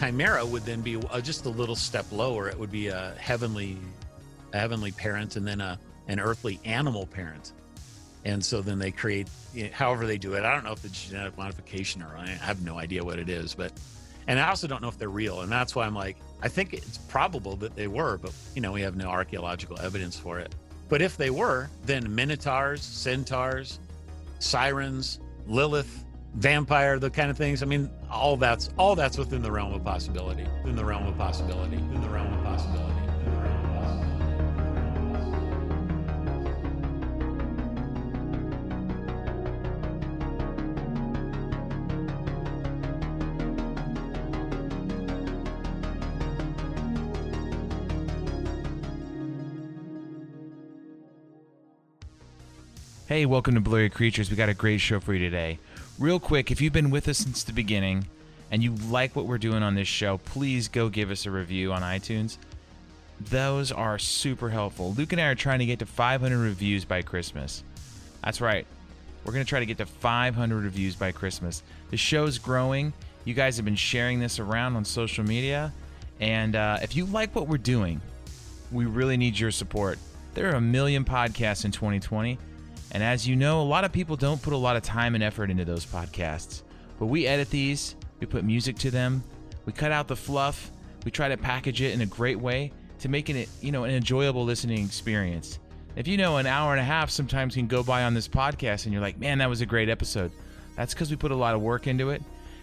chimera would then be uh, just a little step lower. It would be a heavenly, a heavenly parent, and then a an earthly animal parent. And so then they create, you know, however they do it. I don't know if it's genetic modification or I have no idea what it is, but and I also don't know if they're real. And that's why I'm like, I think it's probable that they were, but you know, we have no archaeological evidence for it. But if they were, then minotaurs, centaurs, sirens, Lilith, vampire, the kind of things. I mean, all that's all that's within the realm of possibility. In the realm of possibility. In the realm of possibility. Hey, welcome to Blurry Creatures. We got a great show for you today. Real quick, if you've been with us since the beginning and you like what we're doing on this show, please go give us a review on iTunes. Those are super helpful. Luke and I are trying to get to 500 reviews by Christmas. That's right. We're going to try to get to 500 reviews by Christmas. The show's growing. You guys have been sharing this around on social media. And uh, if you like what we're doing, we really need your support. There are a million podcasts in 2020. And as you know, a lot of people don't put a lot of time and effort into those podcasts. But we edit these, we put music to them, we cut out the fluff, we try to package it in a great way to make it, you know, an enjoyable listening experience. If you know an hour and a half sometimes can go by on this podcast and you're like, man, that was a great episode. That's because we put a lot of work into it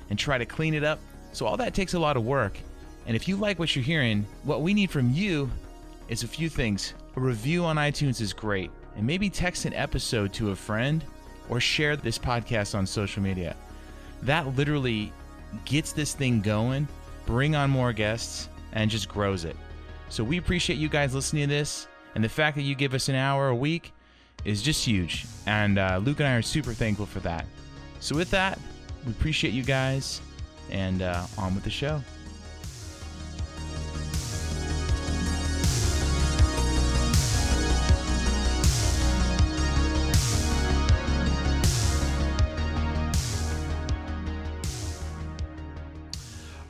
and try to clean it up. So all that takes a lot of work. And if you like what you're hearing, what we need from you is a few things. A review on iTunes is great and maybe text an episode to a friend or share this podcast on social media. That literally gets this thing going, bring on more guests, and just grows it. So we appreciate you guys listening to this, and the fact that you give us an hour a week is just huge. And uh, Luke and I are super thankful for that. So with that, we appreciate you guys, and uh, on with the show.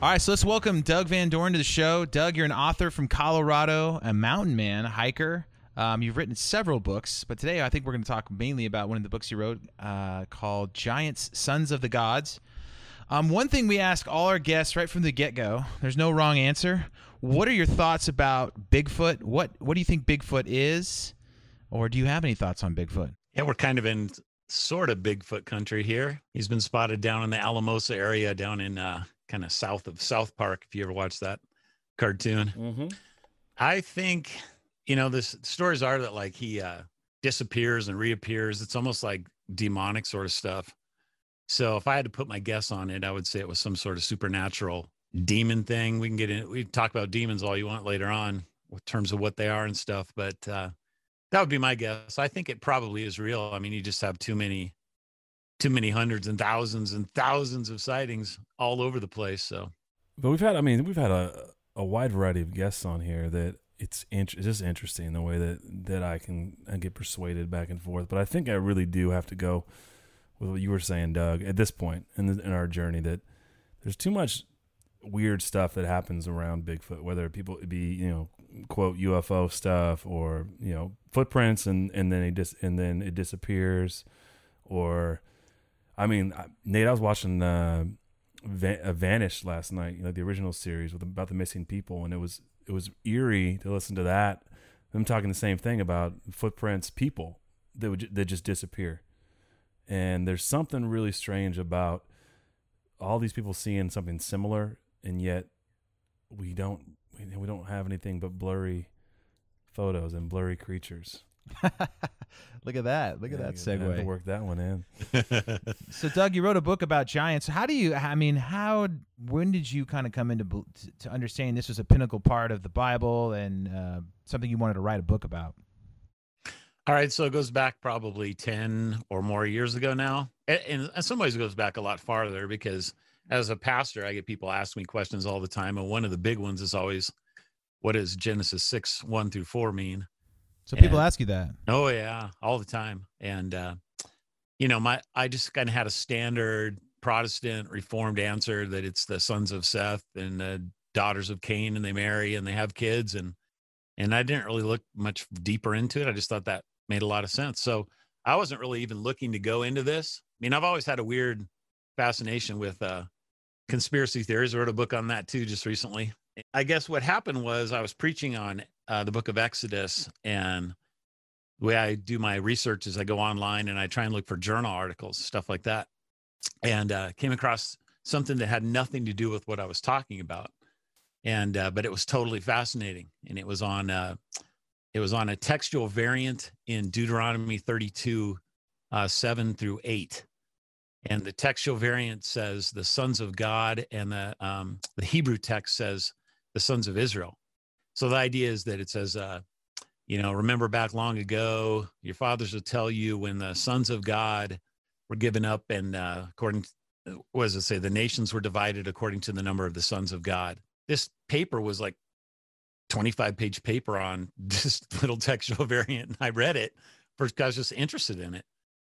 All right, so let's welcome Doug Van Dorn to the show. Doug, you're an author from Colorado, a mountain man, a hiker. Um, you've written several books, but today I think we're going to talk mainly about one of the books you wrote uh, called Giants, Sons of the Gods. Um, one thing we ask all our guests right from the get go there's no wrong answer. What are your thoughts about Bigfoot? What, what do you think Bigfoot is? Or do you have any thoughts on Bigfoot? Yeah, we're kind of in sort of Bigfoot country here. He's been spotted down in the Alamosa area, down in uh, kind of south of South Park. If you ever watched that cartoon, Mm-hmm. I think you know this stories are that like he uh, disappears and reappears. It's almost like demonic sort of stuff. So if I had to put my guess on it, I would say it was some sort of supernatural demon thing. We can get in. We can talk about demons all you want later on, in terms of what they are and stuff. But uh, that would be my guess. I think it probably is real. I mean, you just have too many, too many hundreds and thousands and thousands of sightings all over the place. So But we've had, I mean, we've had a a wide variety of guests on here that it's int- it's just interesting the way that that I can I get persuaded back and forth. But I think I really do have to go with what you were saying, Doug. At this point in the, in our journey, that there's too much weird stuff that happens around Bigfoot. Whether people be you know quote UFO stuff or you know footprints and and then it dis- and then it disappears, or I mean, Nate, I was watching. Uh, Va- uh, Vanished last night, you know, the original series with about the missing people, and it was it was eerie to listen to that. Them talking the same thing about footprints, people that would that just disappear, and there's something really strange about all these people seeing something similar, and yet we don't we don't have anything but blurry photos and blurry creatures. Look at that. Look at Yeah, that you're gonna have to segue. work that one in. So, Doug, you wrote a book about giants. How do you? I mean, how? When did you kind of come into to, to understand this was a pinnacle part of the Bible and uh, something you wanted to write a book about? All right, so it goes back probably 10 or more years ago now. And and in some ways, it goes back a lot farther because as a pastor, I get people ask me questions all the time. And one of the big ones is always, what does Genesis 6, 1 through 4 mean? So people ask you that. Oh, yeah, all the time. And, uh, you know, my I just kind of had a standard Protestant Reformed answer that it's the sons of Seth and the daughters of Cain, and they marry and they have kids, and and I didn't really look much deeper into it. I just thought that made a lot of sense. So I wasn't really even looking to go into this. I mean, I've always had a weird fascination with uh, conspiracy theories. I wrote a book on that too just recently. I guess what happened was I was preaching on uh, the book of Exodus, and the way I do my research is I go online and I try and look for journal articles, stuff like that, and uh, came across something that had nothing to do with what I was talking about, and uh, but it was totally fascinating, and it was on uh, it was on a textual variant in Deuteronomy 32, uh, seven through eight, and the textual variant says the sons of God, and the um, the Hebrew text says the sons of Israel. So the idea is that it says, uh, you know, remember back long ago, your fathers would tell you when the sons of God were given up, and uh, according, to, what does it say? The nations were divided according to the number of the sons of God. This paper was like 25 page paper on this little textual variant, and I read it first. I was just interested in it,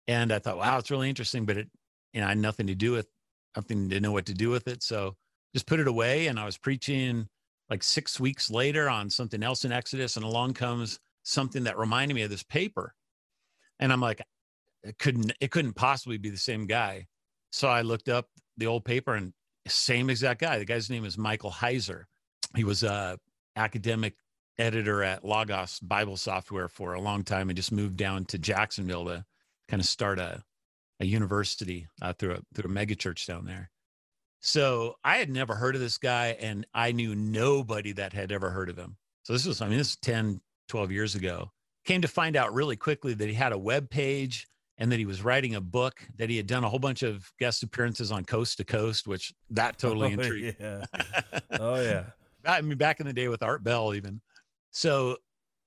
and I thought, wow, it's really interesting, but it, you know, I had nothing to do with, nothing to know what to do with it, so just put it away. And I was preaching like six weeks later on something else in Exodus, and along comes something that reminded me of this paper. And I'm like, it couldn't, it couldn't possibly be the same guy. So I looked up the old paper and same exact guy. The guy's name is Michael Heiser. He was a academic editor at Logos Bible Software for a long time and just moved down to Jacksonville to kind of start a, a university uh, through a through a megachurch down there. So I had never heard of this guy and I knew nobody that had ever heard of him. So this was, I mean, this is 10, 12 years ago. Came to find out really quickly that he had a web page and that he was writing a book, that he had done a whole bunch of guest appearances on Coast to Coast, which that oh, totally oh, intrigued. Yeah. oh yeah. I mean, back in the day with Art Bell, even. So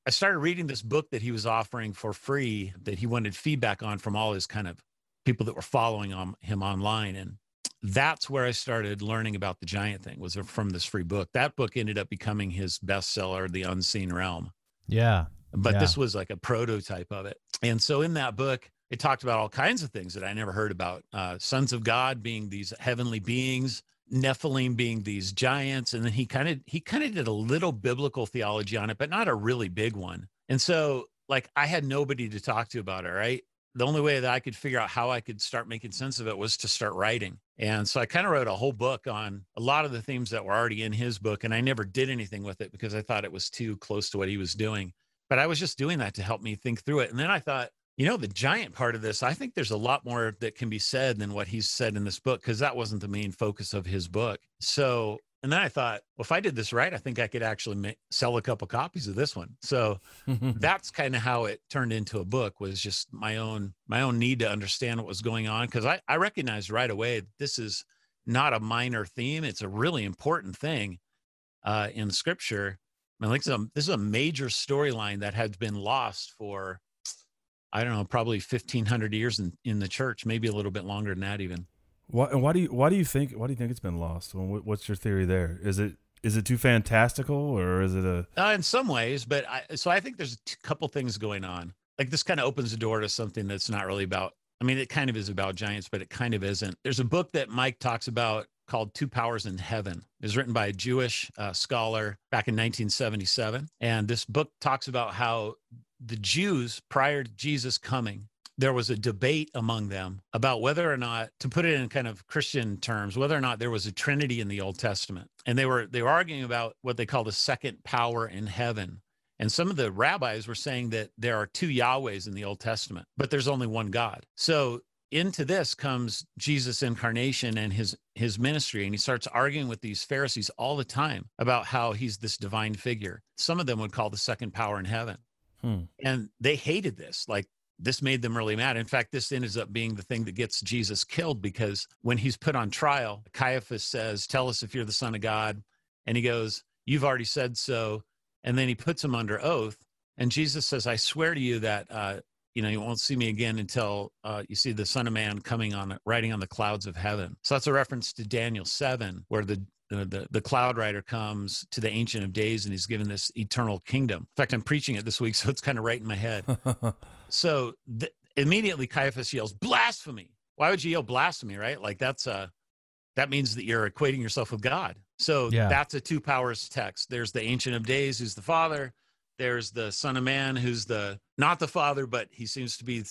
I started reading this book that he was offering for free that he wanted feedback on from all his kind of people that were following on him online. And that's where I started learning about the giant thing was from this free book. That book ended up becoming his bestseller, The Unseen Realm. Yeah. But yeah. this was like a prototype of it. And so in that book, it talked about all kinds of things that I never heard about. Uh, sons of God being these heavenly beings, Nephilim being these giants, and then he kind of he kind of did a little biblical theology on it, but not a really big one. And so like I had nobody to talk to about it, right? The only way that I could figure out how I could start making sense of it was to start writing. And so I kind of wrote a whole book on a lot of the themes that were already in his book. And I never did anything with it because I thought it was too close to what he was doing. But I was just doing that to help me think through it. And then I thought, you know, the giant part of this, I think there's a lot more that can be said than what he's said in this book because that wasn't the main focus of his book. So and then I thought, well, if I did this right, I think I could actually make, sell a couple copies of this one. So that's kind of how it turned into a book. Was just my own my own need to understand what was going on because I I recognized right away this is not a minor theme; it's a really important thing uh, in Scripture. I mean, like this is a major storyline that had been lost for I don't know, probably fifteen hundred years in in the church, maybe a little bit longer than that even. Why, why do you why do you think why do you think it's been lost? What's your theory there? Is it is it too fantastical or is it a? Uh, in some ways, but I, so I think there's a couple things going on. Like this kind of opens the door to something that's not really about. I mean, it kind of is about giants, but it kind of isn't. There's a book that Mike talks about called Two Powers in Heaven. It was written by a Jewish uh, scholar back in 1977, and this book talks about how the Jews prior to Jesus coming there was a debate among them about whether or not to put it in kind of christian terms whether or not there was a trinity in the old testament. And they were they were arguing about what they call the second power in heaven. And some of the rabbis were saying that there are two yahwehs in the old testament but there's only one god. So into this comes jesus incarnation and his his ministry. And he starts arguing with these pharisees all the time about how he's this divine figure. Some of them would call the second power in heaven. Hmm. and they hated this. Like this made them really mad. In fact, this ends up being the thing that gets Jesus killed because when he's put on trial, Caiaphas says, Tell us if you're the Son of God. And he goes, You've already said so. And then he puts him under oath. And Jesus says, I swear to you that, uh, you know, you won't see me again until uh, you see the Son of Man coming on, riding on the clouds of heaven. So that's a reference to Daniel 7, where the the, the cloud rider comes to the ancient of days and he's given this eternal kingdom in fact i'm preaching it this week so it's kind of right in my head So the, immediately Caiaphas yells, blasphemy. why would you yell blasphemy, right? Like that's uh that means that you're equating yourself with God. So Yeah. that's a two powers text. There's the Ancient of Days, who's the Father. There's the Son of Man, who's the not the Father, but he seems to be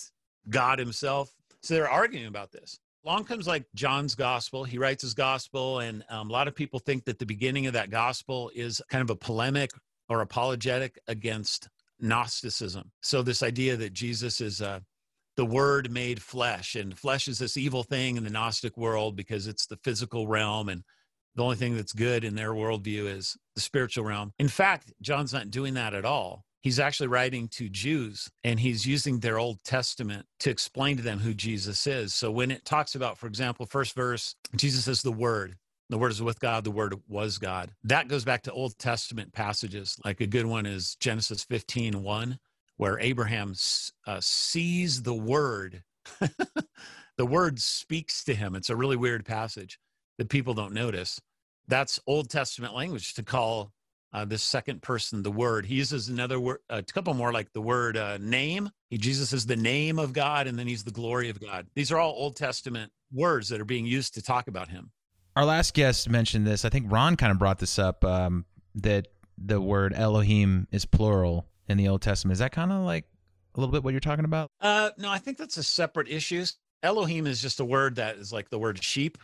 God himself. So they're arguing about this. Along comes like John's gospel. He writes his gospel, and um, a lot of people think that the beginning of that gospel is kind of a polemic or apologetic against Gnosticism. So this idea that Jesus is uh, the Word made flesh, and flesh is this evil thing in the Gnostic world because it's the physical realm, and the only thing that's good in their worldview is the spiritual realm. In fact, John's not doing that at all. He's actually writing to Jews and he's using their Old Testament to explain to them who Jesus is. So when it talks about, for example, first verse, Jesus is the Word. The Word is with God, the Word was God. That goes back to Old Testament passages. Like a good one is Genesis 15 1, where Abraham uh, sees the Word. the Word speaks to him. It's a really weird passage that people don't notice. That's Old Testament language to call uh, the second person the Word. He uses another word, a couple more like the word uh, name. He, Jesus is the name of God, and then he's the glory of God. These are all Old Testament words that are being used to talk about him. Our last guest mentioned this. I think Ron kind of brought this up um, that the word Elohim is plural in the Old Testament. Is that kind of like a little bit what you're talking about? Uh, no, I think that's a separate issue. Elohim is just a word that is like the word sheep.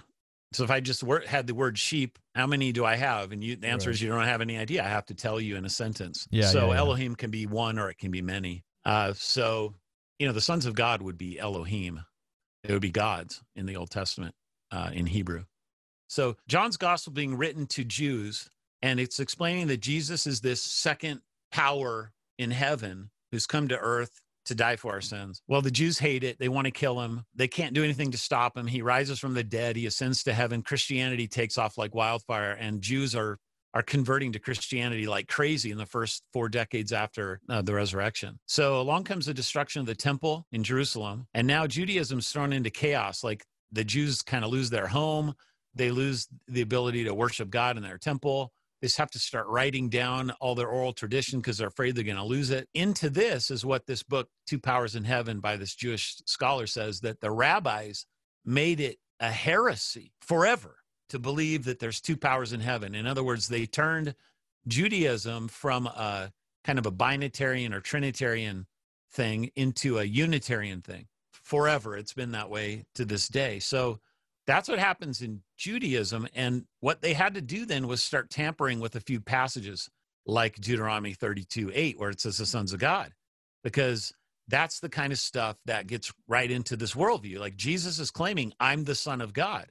So if I just wor- had the word sheep, how many do I have? And you, the answer Right. is you don't have any idea. I have to tell you in a sentence. Yeah, So yeah, yeah. Elohim can be one or it can be many. Uh, so you know, the sons of God would be Elohim. It would be gods in the Old Testament uh, in Hebrew. So John's gospel being written to Jews, and it's explaining that Jesus is this second power in heaven who's come to earth to die for our sins. Well, the Jews hate it. They want to kill him. They can't do anything to stop him. He rises from the dead. He ascends to heaven. Christianity takes off like wildfire, and Jews are are converting to Christianity like crazy in the first four decades after uh, the resurrection. So along comes the destruction of the temple in Jerusalem, and now Judaism's thrown into chaos. Like the Jews kind of lose their home, they lose the ability to worship God in their temple. They just have to start writing down all their oral tradition because they're afraid they're going to lose it. Into this is what this book, Two Powers in Heaven, by this Jewish scholar says that the rabbis made it a heresy forever to believe that there's two powers in heaven. In other words, they turned Judaism from a kind of a binitarian or trinitarian thing into a unitarian thing. Forever, it's been that way to this day. So that's what happens in Judaism. And what they had to do then was start tampering with a few passages like Deuteronomy 32 8, where it says the sons of God, because that's the kind of stuff that gets right into this worldview. Like Jesus is claiming, I'm the son of God.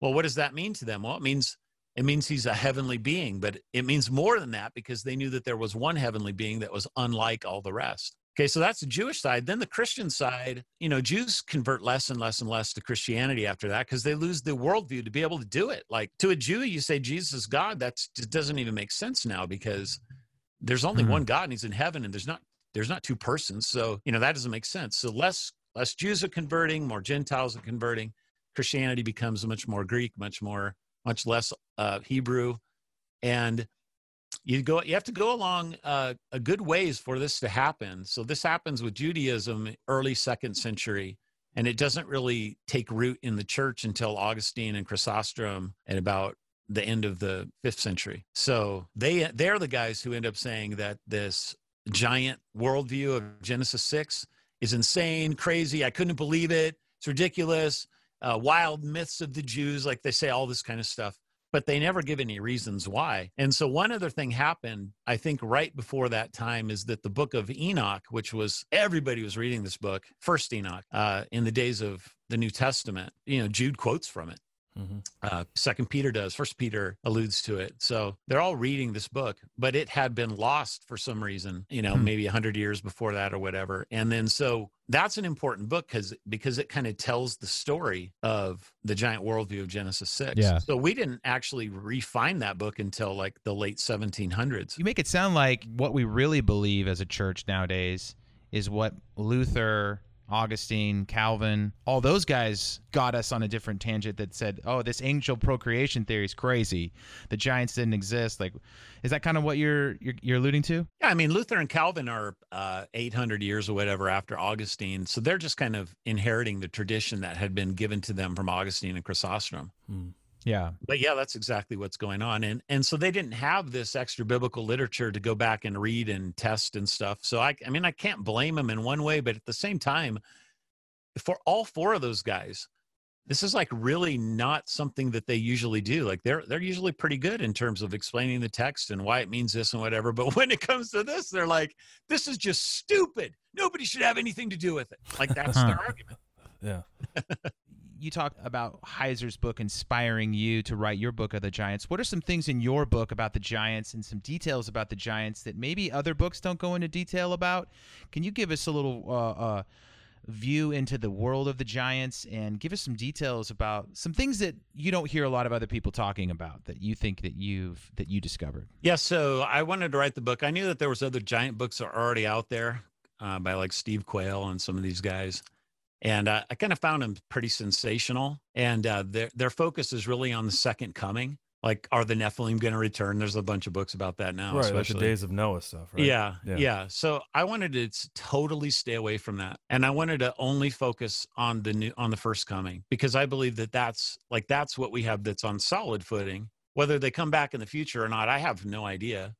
Well, what does that mean to them? Well, it means it means he's a heavenly being, but it means more than that because they knew that there was one heavenly being that was unlike all the rest. Okay, so that's the Jewish side. Then the Christian side, you know, Jews convert less and less and less to Christianity after that because they lose the worldview to be able to do it. Like to a Jew, you say Jesus is God. That's just doesn't even make sense now because there's only Mhm. one God and he's in heaven and there's not there's not two persons. So, you know, that doesn't make sense. So less less Jews are converting, more Gentiles are converting. Christianity becomes much more Greek, much more, much less uh, Hebrew, and you go. You have to go along uh, a good ways for this to happen. So this happens with Judaism, early second century, and it doesn't really take root in the church until Augustine and Chrysostom at about the end of the fifth century. So they they're the guys who end up saying that this giant worldview of Genesis six is insane, crazy. I couldn't believe it. It's ridiculous. Uh, wild myths of the Jews, like they say all this kind of stuff, but they never give any reasons why. And so one other thing happened, I think, right before that time is that the book of Enoch, which was everybody was reading this book, First Enoch, uh, in the days of the New Testament. You know, Jude quotes from it. Hmm Uh, Second Peter does. First Peter alludes to it. So they're all reading this book, but it had been lost for some reason. You know, Hmm. maybe a hundred years before that or whatever. And then so that's an important book because because it kind of tells the story of the giant worldview of Genesis six. Yeah. So we didn't actually refine that book until like the late 1700s. You make it sound like what we really believe as a church nowadays is what Luther, Augustine, Calvin, all those guys got us on a different tangent that said, "Oh, this angel procreation theory is crazy. The giants didn't exist." Like, is that kind of what you're you're, you're alluding to? Yeah, I mean Luther and Calvin are uh, 800 years or whatever after Augustine, so they're just kind of inheriting the tradition that had been given to them from Augustine and Chrysostom. Hmm. Yeah. But yeah, that's exactly what's going on. And and so they didn't have this extra biblical literature to go back and read and test and stuff. So I I mean I can't blame them in one way, but at the same time, for all four of those guys, this is like really not something that they usually do. Like they're they're usually pretty good in terms of explaining the text and why it means this and whatever. But when it comes to this, they're like, this is just stupid. Nobody should have anything to do with it. Like that's their argument. Yeah. you talk about Heiser's book inspiring you to write your book of the Giants. What are some things in your book about the Giants and some details about the Giants that maybe other books don't go into detail about? Can you give us a little uh, uh, view into the world of the Giants and give us some details about some things that you don't hear a lot of other people talking about that you think that you've that you discovered? Yeah, so I wanted to write the book. I knew that there was other giant books are already out there uh, by like Steve Quayle and some of these guys and uh, I kind of found them pretty sensational. And uh, their their focus is really on the second coming. Like, are the Nephilim going to return? There's a bunch of books about that now, right, especially. like the days of Noah stuff, right? Yeah, Yeah. yeah, So I wanted to totally stay away from that, and I wanted to only focus on the new on the first coming because I believe that that's like that's what we have that's on solid footing. Whether they come back in the future or not, I have no idea.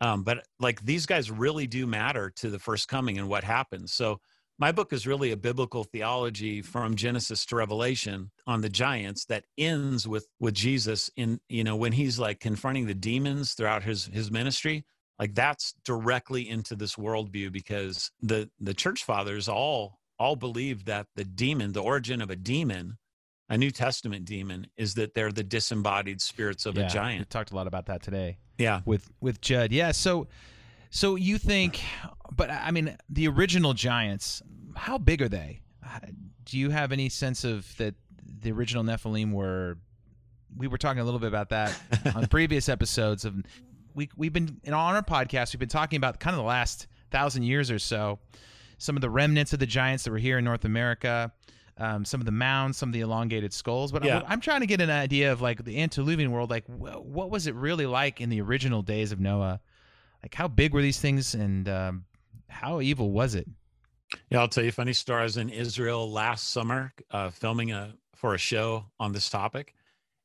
Um, but like these guys really do matter to the first coming and what happens. So my book is really a biblical theology from Genesis to Revelation on the giants that ends with with Jesus in you know when he's like confronting the demons throughout his his ministry like that's directly into this worldview because the the church fathers all all believe that the demon the origin of a demon a New Testament demon is that they're the disembodied spirits of yeah, a We giant talked a lot about that today. yeah with with Judd. Yeah, so so you think but I mean the original Giants, how big are they? Do you have any sense of that the original Nephilim were we were talking a little bit about that on previous episodes of we we've been in on our podcast we've been talking about kind of the last 1000 years or so some of the remnants of the giants that were here in North America um, some of the mounds, some of the elongated skulls. But Yeah. I'm, I'm trying to get an idea of like the antediluvian world. Like, wh- what was it really like in the original days of Noah? Like, how big were these things, and um, how evil was it? Yeah, I'll tell you a funny story. I was in Israel last summer uh, filming a for a show on this topic,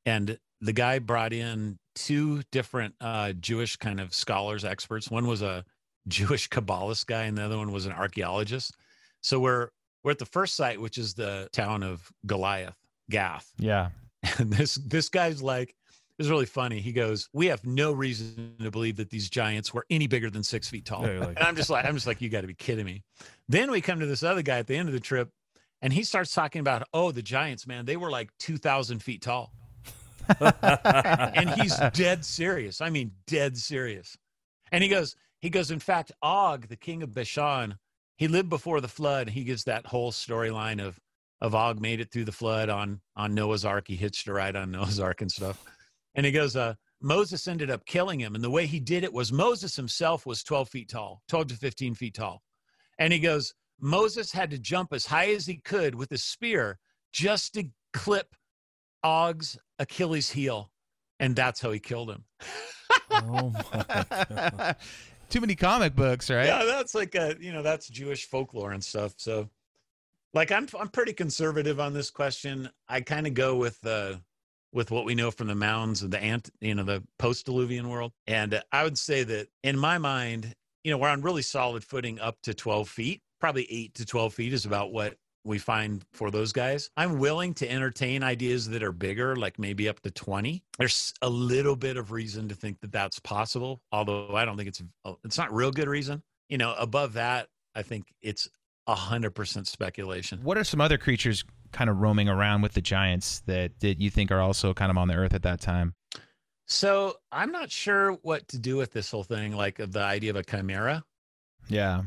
and the guy brought in two different uh, Jewish kind of scholars, experts. One was a Jewish Kabbalist guy, and the other one was an archaeologist. So we're we're at the first site, which is the town of Goliath, Gath. Yeah, And this this guy's like, it's really funny. He goes, "We have no reason to believe that these giants were any bigger than six feet tall." Like- and I'm just like, I'm just like, you got to be kidding me. Then we come to this other guy at the end of the trip, and he starts talking about, oh, the giants, man, they were like two thousand feet tall, and he's dead serious. I mean, dead serious. And he goes, he goes, in fact, Og, the king of Bashan, he lived before the flood. He gives that whole storyline of of Og made it through the flood on on Noah's Ark. He hitched a ride on Noah's Ark and stuff. And he goes, uh, Moses ended up killing him. And the way he did it was Moses himself was 12 feet tall, 12 to 15 feet tall. And he goes, Moses had to jump as high as he could with a spear just to clip Og's Achilles heel. And that's how he killed him. oh my God. too many comic books, right? Yeah, that's like a you know that's Jewish folklore and stuff. So, like I'm I'm pretty conservative on this question. I kind of go with uh with what we know from the mounds of the ant you know the post diluvian world, and I would say that in my mind, you know, we're on really solid footing up to 12 feet. Probably eight to 12 feet is about what we find for those guys. I'm willing to entertain ideas that are bigger, like maybe up to 20. There's a little bit of reason to think that that's possible, although I don't think it's it's not real good reason. You know, above that, I think it's 100% speculation. What are some other creatures kind of roaming around with the giants that, that you think are also kind of on the earth at that time? So, I'm not sure what to do with this whole thing like the idea of a chimera, Yeah.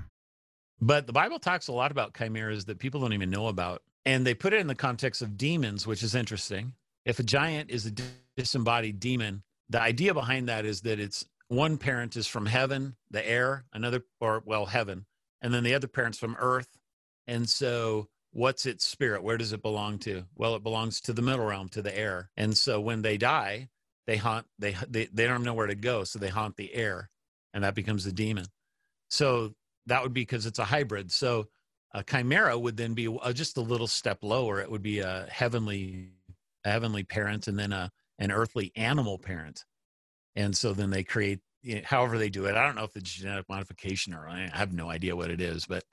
but the Bible talks a lot about chimeras that people don't even know about. And they put it in the context of demons, which is interesting. If a giant is a disembodied demon, the idea behind that is that it's one parent is from heaven, the air, another, or well, heaven, and then the other parent's from earth, And so what's its spirit? Where does it belong to? Well, it belongs to the middle realm, to the air. And so when they die, they haunt they they, they don't know where to go, so they haunt the air, and that becomes the demon. So that would be because it's a hybrid. So a chimera would then be uh, just a little step lower. It would be a heavenly a heavenly parent and then a an earthly animal parent. And so then they create you know, however they do it. I don't know if it's genetic modification or I have no idea what it is, but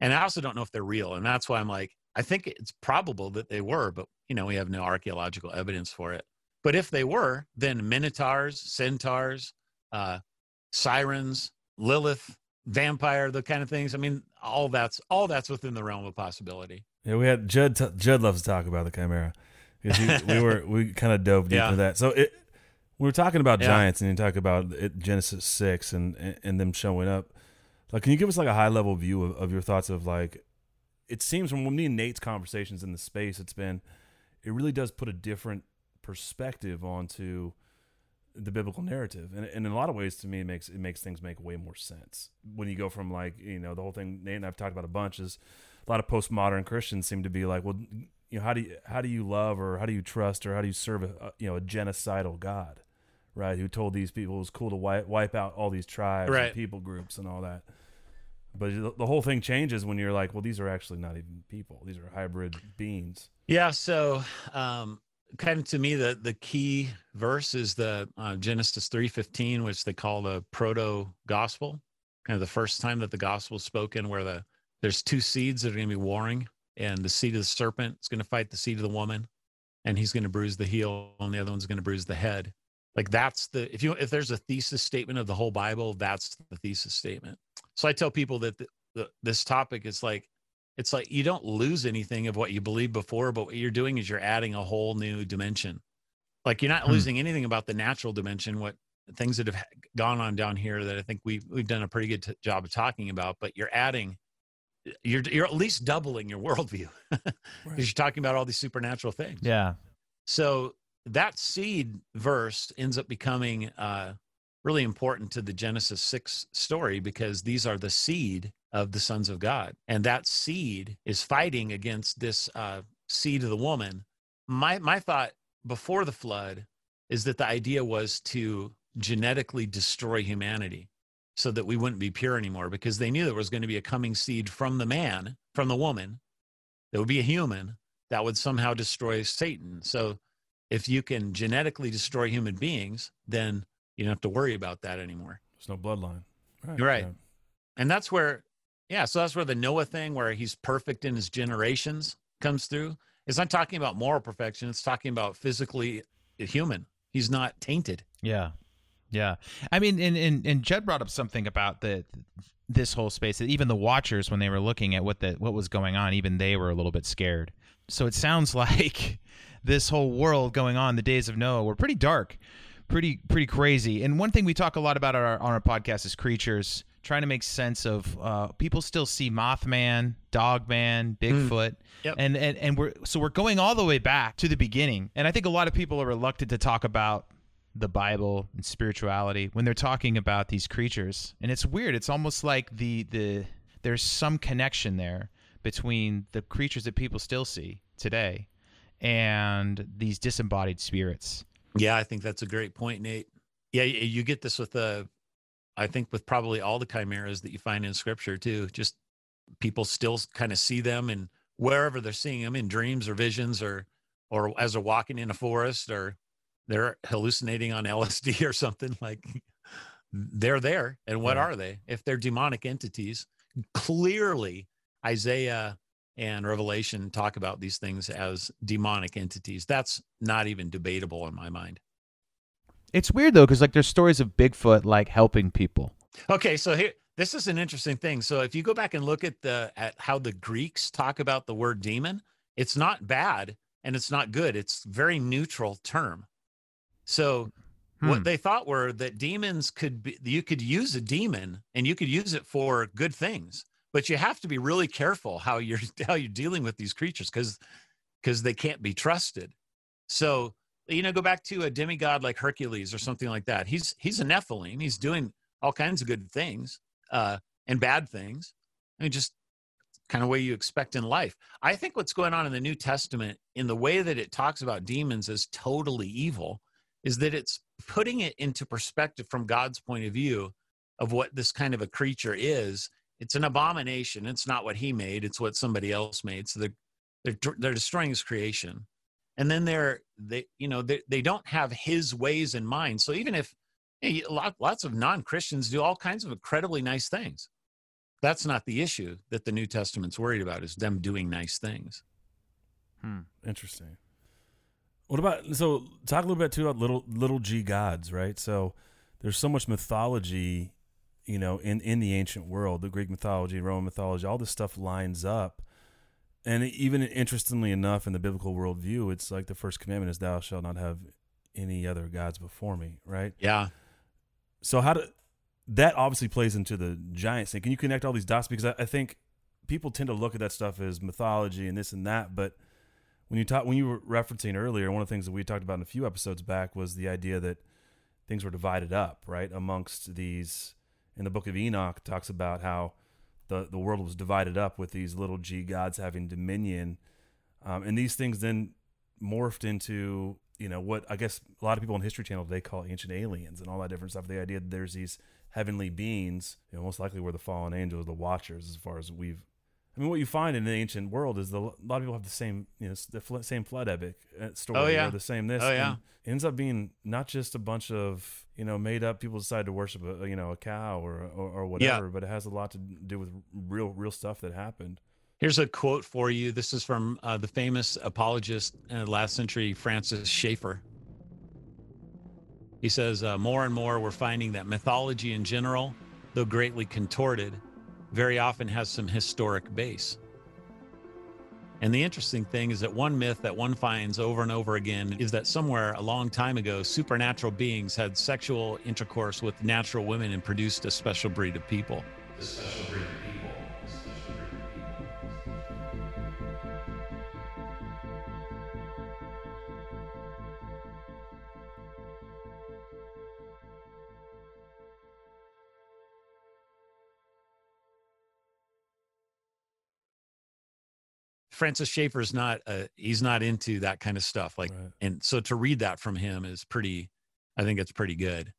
and I also don't know if they're real. And that's why I'm like, I think it's probable that they were, but you know, we have no archaeological evidence for it. But if they were, then minotaurs, centaurs, uh, sirens, Lilith, vampire, the kind of things. I mean, all that's all that's within the realm of possibility. Yeah, we had Judd. T- Judd loves to talk about the chimera because we were we kind of dove deep Yeah. into that. So it, we were talking about Yeah. giants, and you talk about it, Genesis six and, and and them showing up. Like, can you give us like a high level view of, of your thoughts of like? It seems from me and Nate's conversations in the space, it's been, it really does put a different perspective onto the biblical narrative, and, and in a lot of ways, to me, it makes it makes things make way more sense when you go from like you know the whole thing. Nate and I've talked about a bunch is a lot of postmodern Christians seem to be like, well, you know, how do you how do you love or how do you trust or how do you serve a, you know a genocidal God, right? Who told these people it was cool to wipe wipe out all these tribes Right. and people groups and all that. But the- whole thing changes when you're like, well, these are actually not even people; these are hybrid beings. Yeah. So, um, kind of to me, the the key verse is the uh, Genesis three fifteen, which they call the proto gospel, kind of the first time that the gospel is spoken, where the there's two seeds that are going to be warring, and the seed of the serpent is going to fight the seed of the woman, and he's going to bruise the heel, and the other one's going to bruise the head. Like that's the if you if there's a thesis statement of the whole Bible, that's the thesis statement. So I tell people that the, the, this topic is like it's like you don't lose anything of what you believed before, but what you're doing is you're adding a whole new dimension. Like you're not Hmm. losing anything about the natural dimension, what things that have gone on down here that I think we've we've done a pretty good t- job of talking about, but you're adding you're you're at least doubling your worldview because you're talking about all these supernatural things. Yeah. So that seed verse ends up becoming uh, really important to the Genesis 6 story because these are the seed of the sons of God. And that seed is fighting against this uh, seed of the woman. My, my thought before the flood is that the idea was to genetically destroy humanity so that we wouldn't be pure anymore because they knew there was going to be a coming seed from the man, from the woman, that would be a human that would somehow destroy Satan. So if you can genetically destroy human beings, then you don't have to worry about that anymore. There's no bloodline. Right. You're right. yeah. And that's where, yeah, so that's where the Noah thing, where he's perfect in his generations, comes through. It's not talking about moral perfection, it's talking about physically human. He's not tainted. Yeah. Yeah. I mean, and, and, and Judd brought up something about the this whole space that even the watchers, when they were looking at what the what was going on, even they were a little bit scared. So it sounds like this whole world going on, the days of Noah, were pretty dark, pretty pretty crazy. And one thing we talk a lot about on our, on our podcast is creatures, trying to make sense of uh, people still see Mothman, Dogman, Bigfoot, Yep. and, and and we're so we're going all the way back to the beginning. And I think a lot of people are reluctant to talk about the Bible and spirituality when they're talking about these creatures. And it's weird. It's almost like the the there's some connection there between the creatures that people still see today and these disembodied spirits. Yeah, I think that's a great point, Nate. Yeah, you get this with the, I think with probably all the chimeras that you find in scripture too. Just people still kind of see them and wherever they're seeing them in dreams or visions or, or as they're walking in a forest or they're hallucinating on LSD or something like they're there. And what Yeah. are they? If they're demonic entities, clearly Isaiah and Revelation talk about these things as demonic entities. That's not even debatable in my mind. It's weird though, because like there's stories of Bigfoot like helping people. Okay, so here this is an interesting thing. So if you go back and look at the at how the Greeks talk about the word demon, it's not bad and it's not good. It's very neutral term. So Hmm. what they thought were that demons could be you could use a demon and you could use it for good things, but you have to be really careful how you're how you're dealing with these creatures because because they can't be trusted. So you know, go back to a demigod like Hercules or something like that. He's he's a Nephilim. He's doing all kinds of good things uh, and bad things. I mean, just kind of way you expect in life. I think what's going on in the New Testament, in the way that it talks about demons as totally evil, is that it's putting it into perspective from God's point of view of what this kind of a creature is. It's an abomination. It's not what He made. It's what somebody else made. So they're they're, they're destroying His creation, and then they're they you know they they don't have His ways in mind. So even if hey, lots of non Christians do all kinds of incredibly nice things that's not the issue that the New Testament's worried about is them doing nice things. Hmm. Interesting. What about so talk a little bit too about little little g gods, right? So there's so much mythology, you know, in in the ancient world, the Greek mythology, Roman mythology, all this stuff lines up. And even interestingly enough, in the biblical worldview, it's like the first commandment is "Thou shalt not have any other gods before me." Right? Yeah. So how do that obviously plays into the giant thing. Can you connect all these dots? Because I, I, think people tend to look at that stuff as mythology and this and that, but when you talk, when you were referencing earlier, one of the things that we talked about in a few episodes back was the idea that things were divided up, right, amongst these. In the book of Enoch, talks about how the the world was divided up with these little g gods having dominion, um, and these things then morphed into you know what I guess a lot of people on History Channel they call ancient aliens and all that different stuff. The idea that there's these heavenly beings, you know, most likely were the fallen angels, the watchers, as far as we've. I mean, what you find in the ancient world is the, a lot of people have the same, you know, the fl- same flood epic uh, story, oh, yeah. or the same this. Oh yeah. it ends up being not just a bunch of you know made up people decide to worship a you know a cow or or, or whatever, yeah. but it has a lot to do with real real stuff that happened. Here's a quote for you. This is from uh, the famous apologist in the last century, Francis Schaeffer. He says, uh, more and more we're finding that mythology in general, though greatly contorted, very often has some historic base. And the interesting thing is that one myth that one finds over and over again is that somewhere a long time ago, supernatural beings had sexual intercourse with natural women and produced a special breed of people. Francis Schaeffer's not uh, he's not into that kind of stuff. Like, right. and so to read that from him is pretty. I think it's pretty good.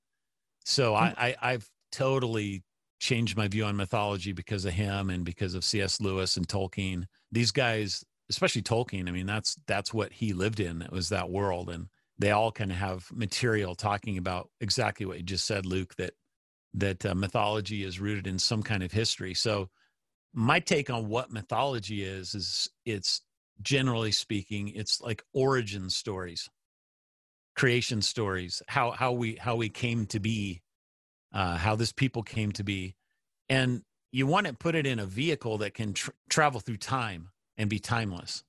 So I, I I've totally changed my view on mythology because of him and because of C.S. Lewis and Tolkien. These guys, especially Tolkien, I mean, that's that's what he lived in. It was that world, and they all kind of have material talking about exactly what you just said, Luke. That that uh, mythology is rooted in some kind of history. So my take on what mythology is is it's generally speaking it's like origin stories creation stories how how we how we came to be uh how this people came to be. And you want to put it in a vehicle that can tr- travel through time and be timeless.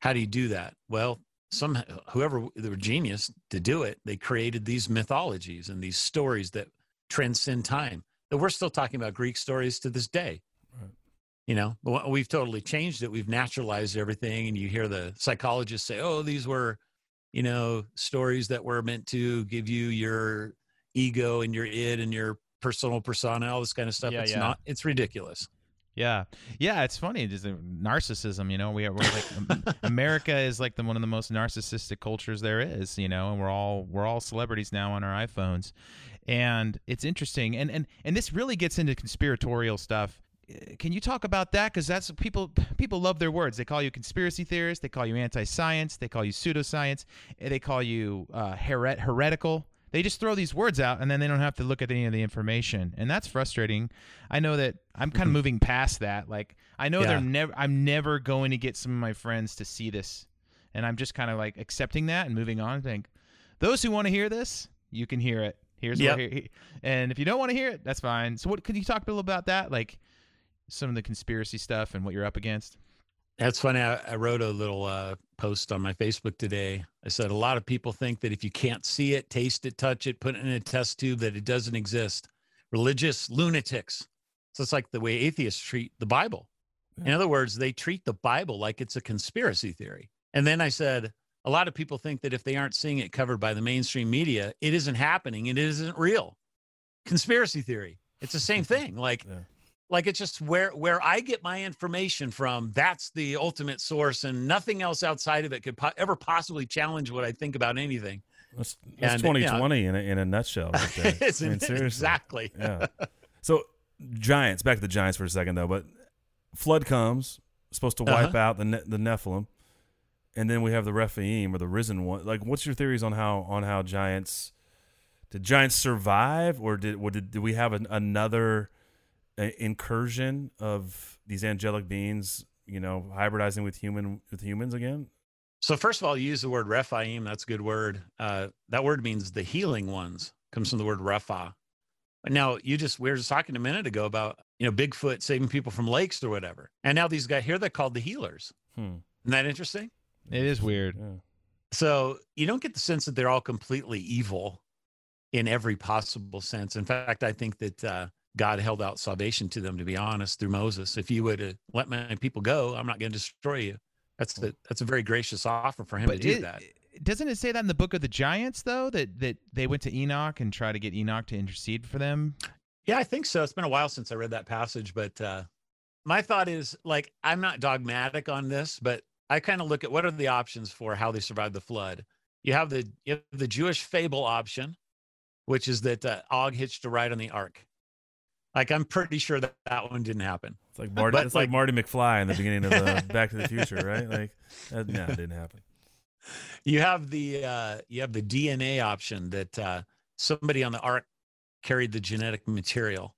How do you do that? Well some whoever they were genius to do it they created these mythologies and these stories that transcend time. That we're still talking about greek stories to this day you know we've totally changed it we've naturalized everything and you hear the psychologists say oh these were you know stories that were meant to give you your ego and your id and your personal persona all this kind of stuff yeah, it's yeah. not it's ridiculous yeah, yeah, it's funny. It's uh, narcissism, you know. We are we're like um, America is like the one of the most narcissistic cultures there is, you know, and we're all we're all celebrities now on our iPhones, and it's interesting. And and and this really gets into conspiratorial stuff can you talk about that? Because that's people people love their words. They call you conspiracy theorist. They call you anti-science. They call you pseudoscience. They call you uh, heret- heretical. They just throw these words out, and then they don't have to look at any of the information, and that's frustrating. I know that I'm kind of mm-hmm. moving past that. Like I know yeah. they're never. I'm never going to get some of my friends to see this, and I'm just kind of like accepting that and moving on. I think those who want to hear this, you can hear it. Here's yep. where, and if you don't want to hear it, that's fine. So, what could you talk a little about that? Like, some of the conspiracy stuff and what you're up against? That's funny. I, I wrote a little uh, post on my Facebook today. I said a lot of people think that if you can't see it, taste it, touch it, put it in a test tube, that it doesn't exist. Religious lunatics. So it's like the way atheists treat the Bible. In other words, they treat the Bible like it's a conspiracy theory. And then I said, a lot of people think that if they aren't seeing it covered by the mainstream media, it isn't happening. It isn't real. Conspiracy theory. It's the same thing. Like yeah like it's just where where I get my information from. That's the ultimate source, and nothing else outside of it could po- ever possibly challenge what I think about anything. That's, that's And, 2020 in, a, in a nutshell. Right I mean, exactly. yeah. So giants. Back to the giants for a second, though. But flood comes, supposed to wipe Uh-huh. out the ne- the Nephilim, and then we have the Rephaim or the risen one. Like, what's your theories on how on how giants did giants survive, or did or did, did we have an, another incursion of these angelic beings? You know, hybridizing with human with humans again. So first of all, you use the word Rephaim. That's a good word. Uh, that word means the healing ones. Comes from the word Repha. Now you just we were just talking a minute ago about you know Bigfoot saving people from lakes or whatever, and now these guys here they're called the healers. Hmm. Isn't that interesting? It is weird. Yeah. So you don't get the sense that they're all completely evil in every possible sense. In fact, I think that uh, God held out salvation to them. To be honest, through Moses, if you would let my people go, I'm not going to destroy you. That's the, that's a very gracious offer for him to do that. doesn't it say that in the book of the giants though that that they went to Enoch and tried to get Enoch to intercede for them? Yeah, I think so. It's been a while since I read that passage, but uh, my thought is like I'm not dogmatic on this, but I kind of look at what are the options for how they survived the flood. You have the you have the Jewish fable option, which is that uh, Og hitched a ride on the ark. Like I'm pretty sure that that one didn't happen. It's like Marty. But, it's like, like- Marty McFly in the beginning of uh, Back to the Future, right? Like, that, no, it didn't happen. You have the uh, you have the DNA option that uh, somebody on the ark carried the genetic material.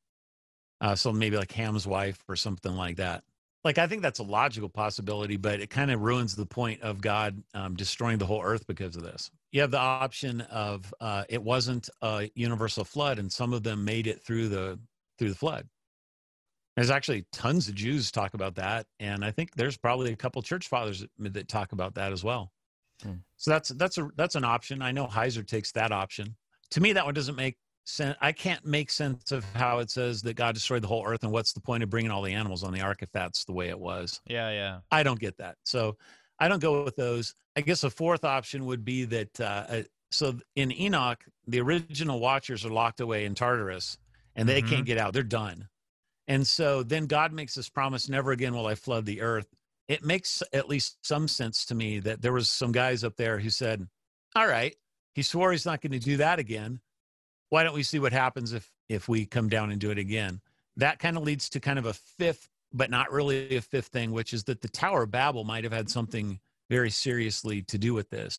Uh, so maybe like Ham's wife or something like that. Like I think that's a logical possibility, but it kind of ruins the point of God um, destroying the whole earth because of this. You have the option of uh, it wasn't a universal flood, and some of them made it through the through the flood. There's actually tons of Jews talk about that, and I think there's probably a couple church fathers that, that talk about that as well. Hmm. So that's that's a that's an option. I know Heiser takes that option. To me, that one doesn't make sense. I can't make sense of how it says that God destroyed the whole earth, and what's the point of bringing all the animals on the ark if that's the way it was. Yeah, yeah. I don't get that. So I don't go with those. I guess a fourth option would be that. Uh, uh, so in Enoch, the original Watchers are locked away in Tartarus, and they Mhm. can't get out. They're done. And so then God makes this promise: "Never again will I flood the earth." It makes at least some sense to me that there was some guys up there who said, "All right, he swore he's not going to do that again. Why don't we see what happens if if we come down and do it again?" That kind of leads to kind of a fifth but not really a fifth thing, which is that the Tower of Babel might have had something very seriously to do with this,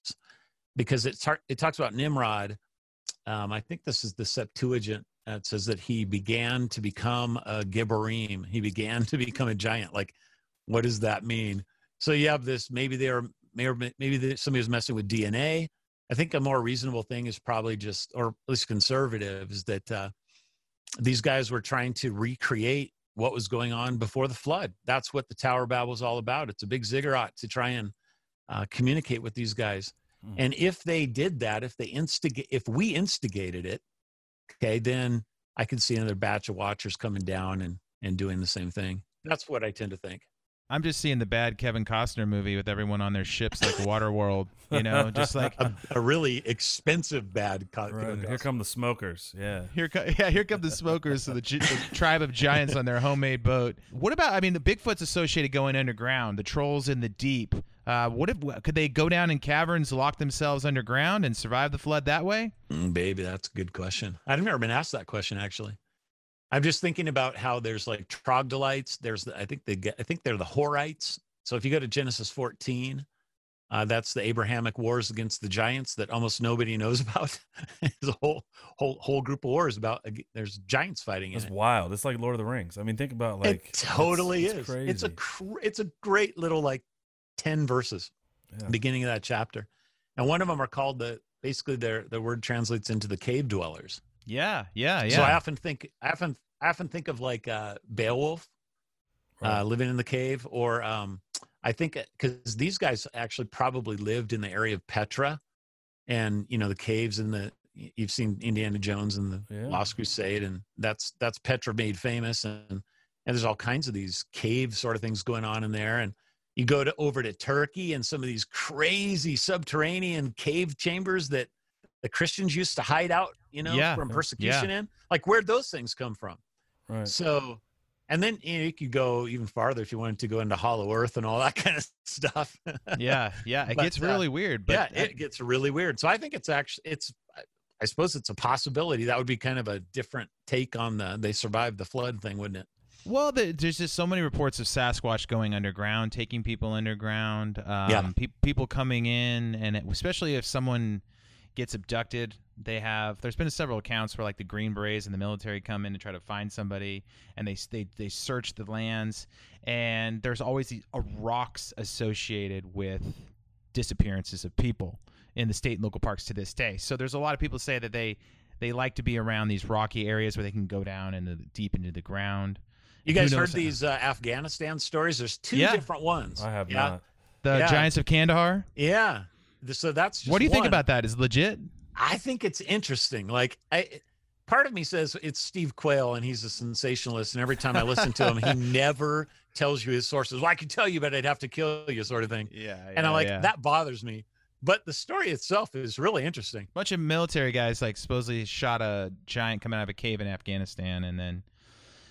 because it tar- it talks about Nimrod. Um, I think this is the Septuagint. Uh, it says that he began to become a Gibborim. He began to become a giant. Like, what does that mean? So you have this. Maybe they are. Maybe maybe somebody was messing with DNA. I think a more reasonable thing is probably just, or at least conservative, is that uh, these guys were trying to recreate what was going on before the flood. That's what the Tower of Babel is all about. It's a big ziggurat to try and uh, communicate with these guys. Hmm. And if they did that, if they instigate, if we instigated it, okay, then I can see another batch of watchers coming down and and doing the same thing. That's what I tend to think. I'm just seeing the bad Kevin Costner movie with everyone on their ships like Waterworld, you know, just like A, a really expensive bad. Co- Right. Here come the smokers. Yeah. Here, co- yeah, here come the smokers of the, gi- the tribe of giants on their homemade boat. What about? I mean, the Bigfoot's associated going underground. The trolls in the deep. Uh, what if could they go down in caverns, lock themselves underground, and survive the flood that way? Mm, baby, that's a good question. I've never been asked that question actually. I'm just thinking about how there's like troglodytes. There's the, I think they get I think they're the Horites. So if you go to Genesis 14, uh, that's the Abrahamic wars against the giants that almost nobody knows about. There's a whole whole whole group of wars about. There's giants fighting It's it. wild. It's like Lord of the Rings. I mean, think about like it totally it's- it's is. It's a crazy. cr- it's a great little like ten verses Yeah. beginning of that chapter, and one of them are called the basically their the word translates into the cave dwellers. Yeah, yeah, yeah. So I often think I often I often think of like uh, Beowulf Right. uh, living in the cave, or um, I think because these guys actually probably lived in the area of Petra, and you know the caves in the you've seen Indiana Jones and the Yeah. Last Crusade, and that's that's Petra made famous, and and there's all kinds of these cave sort of things going on in there, and you go to over to Turkey and some of these crazy subterranean cave chambers that the Christians used to hide out, you know, Yeah. from Yeah. persecution in. Like where'd those things come from? right. So, And then you, know, you could go even farther if you wanted to go into Hollow Earth and all that kind of stuff. yeah, yeah, it But, gets uh, really weird. But yeah, it gets really weird. So I think it's actually it's. I suppose it's a possibility. That would be kind of a different take on the they survived the flood thing, wouldn't it? Well, the, there's just so many reports of Sasquatch going underground, taking people underground. Um, Yeah. pe- people coming in, and it, especially if someone gets abducted, they have. There's been several accounts where like the Green Berets and the military come in to try to find somebody, and they they they search the lands, and there's always these uh, rocks associated with disappearances of people in the state and local parks to this day. So there's a lot of people say that they they like to be around these rocky areas where they can go down into the, deep into the ground. You guys heard these uh, Afghanistan stories? There's two Yeah. different ones. I have yeah. not. The Yeah. Giants of Kandahar. Yeah. So that's just What do you think about that? Is legit? I think it's interesting. Like I part of me says it's Steve Quayle and he's a sensationalist and every time I listen to him he never tells you his sources. Well, I could tell you but I'd have to kill you sort of thing. Yeah, and I'm like that bothers me. But the story itself is really interesting. bunch of military guys like supposedly shot a giant coming out of a cave in Afghanistan, and then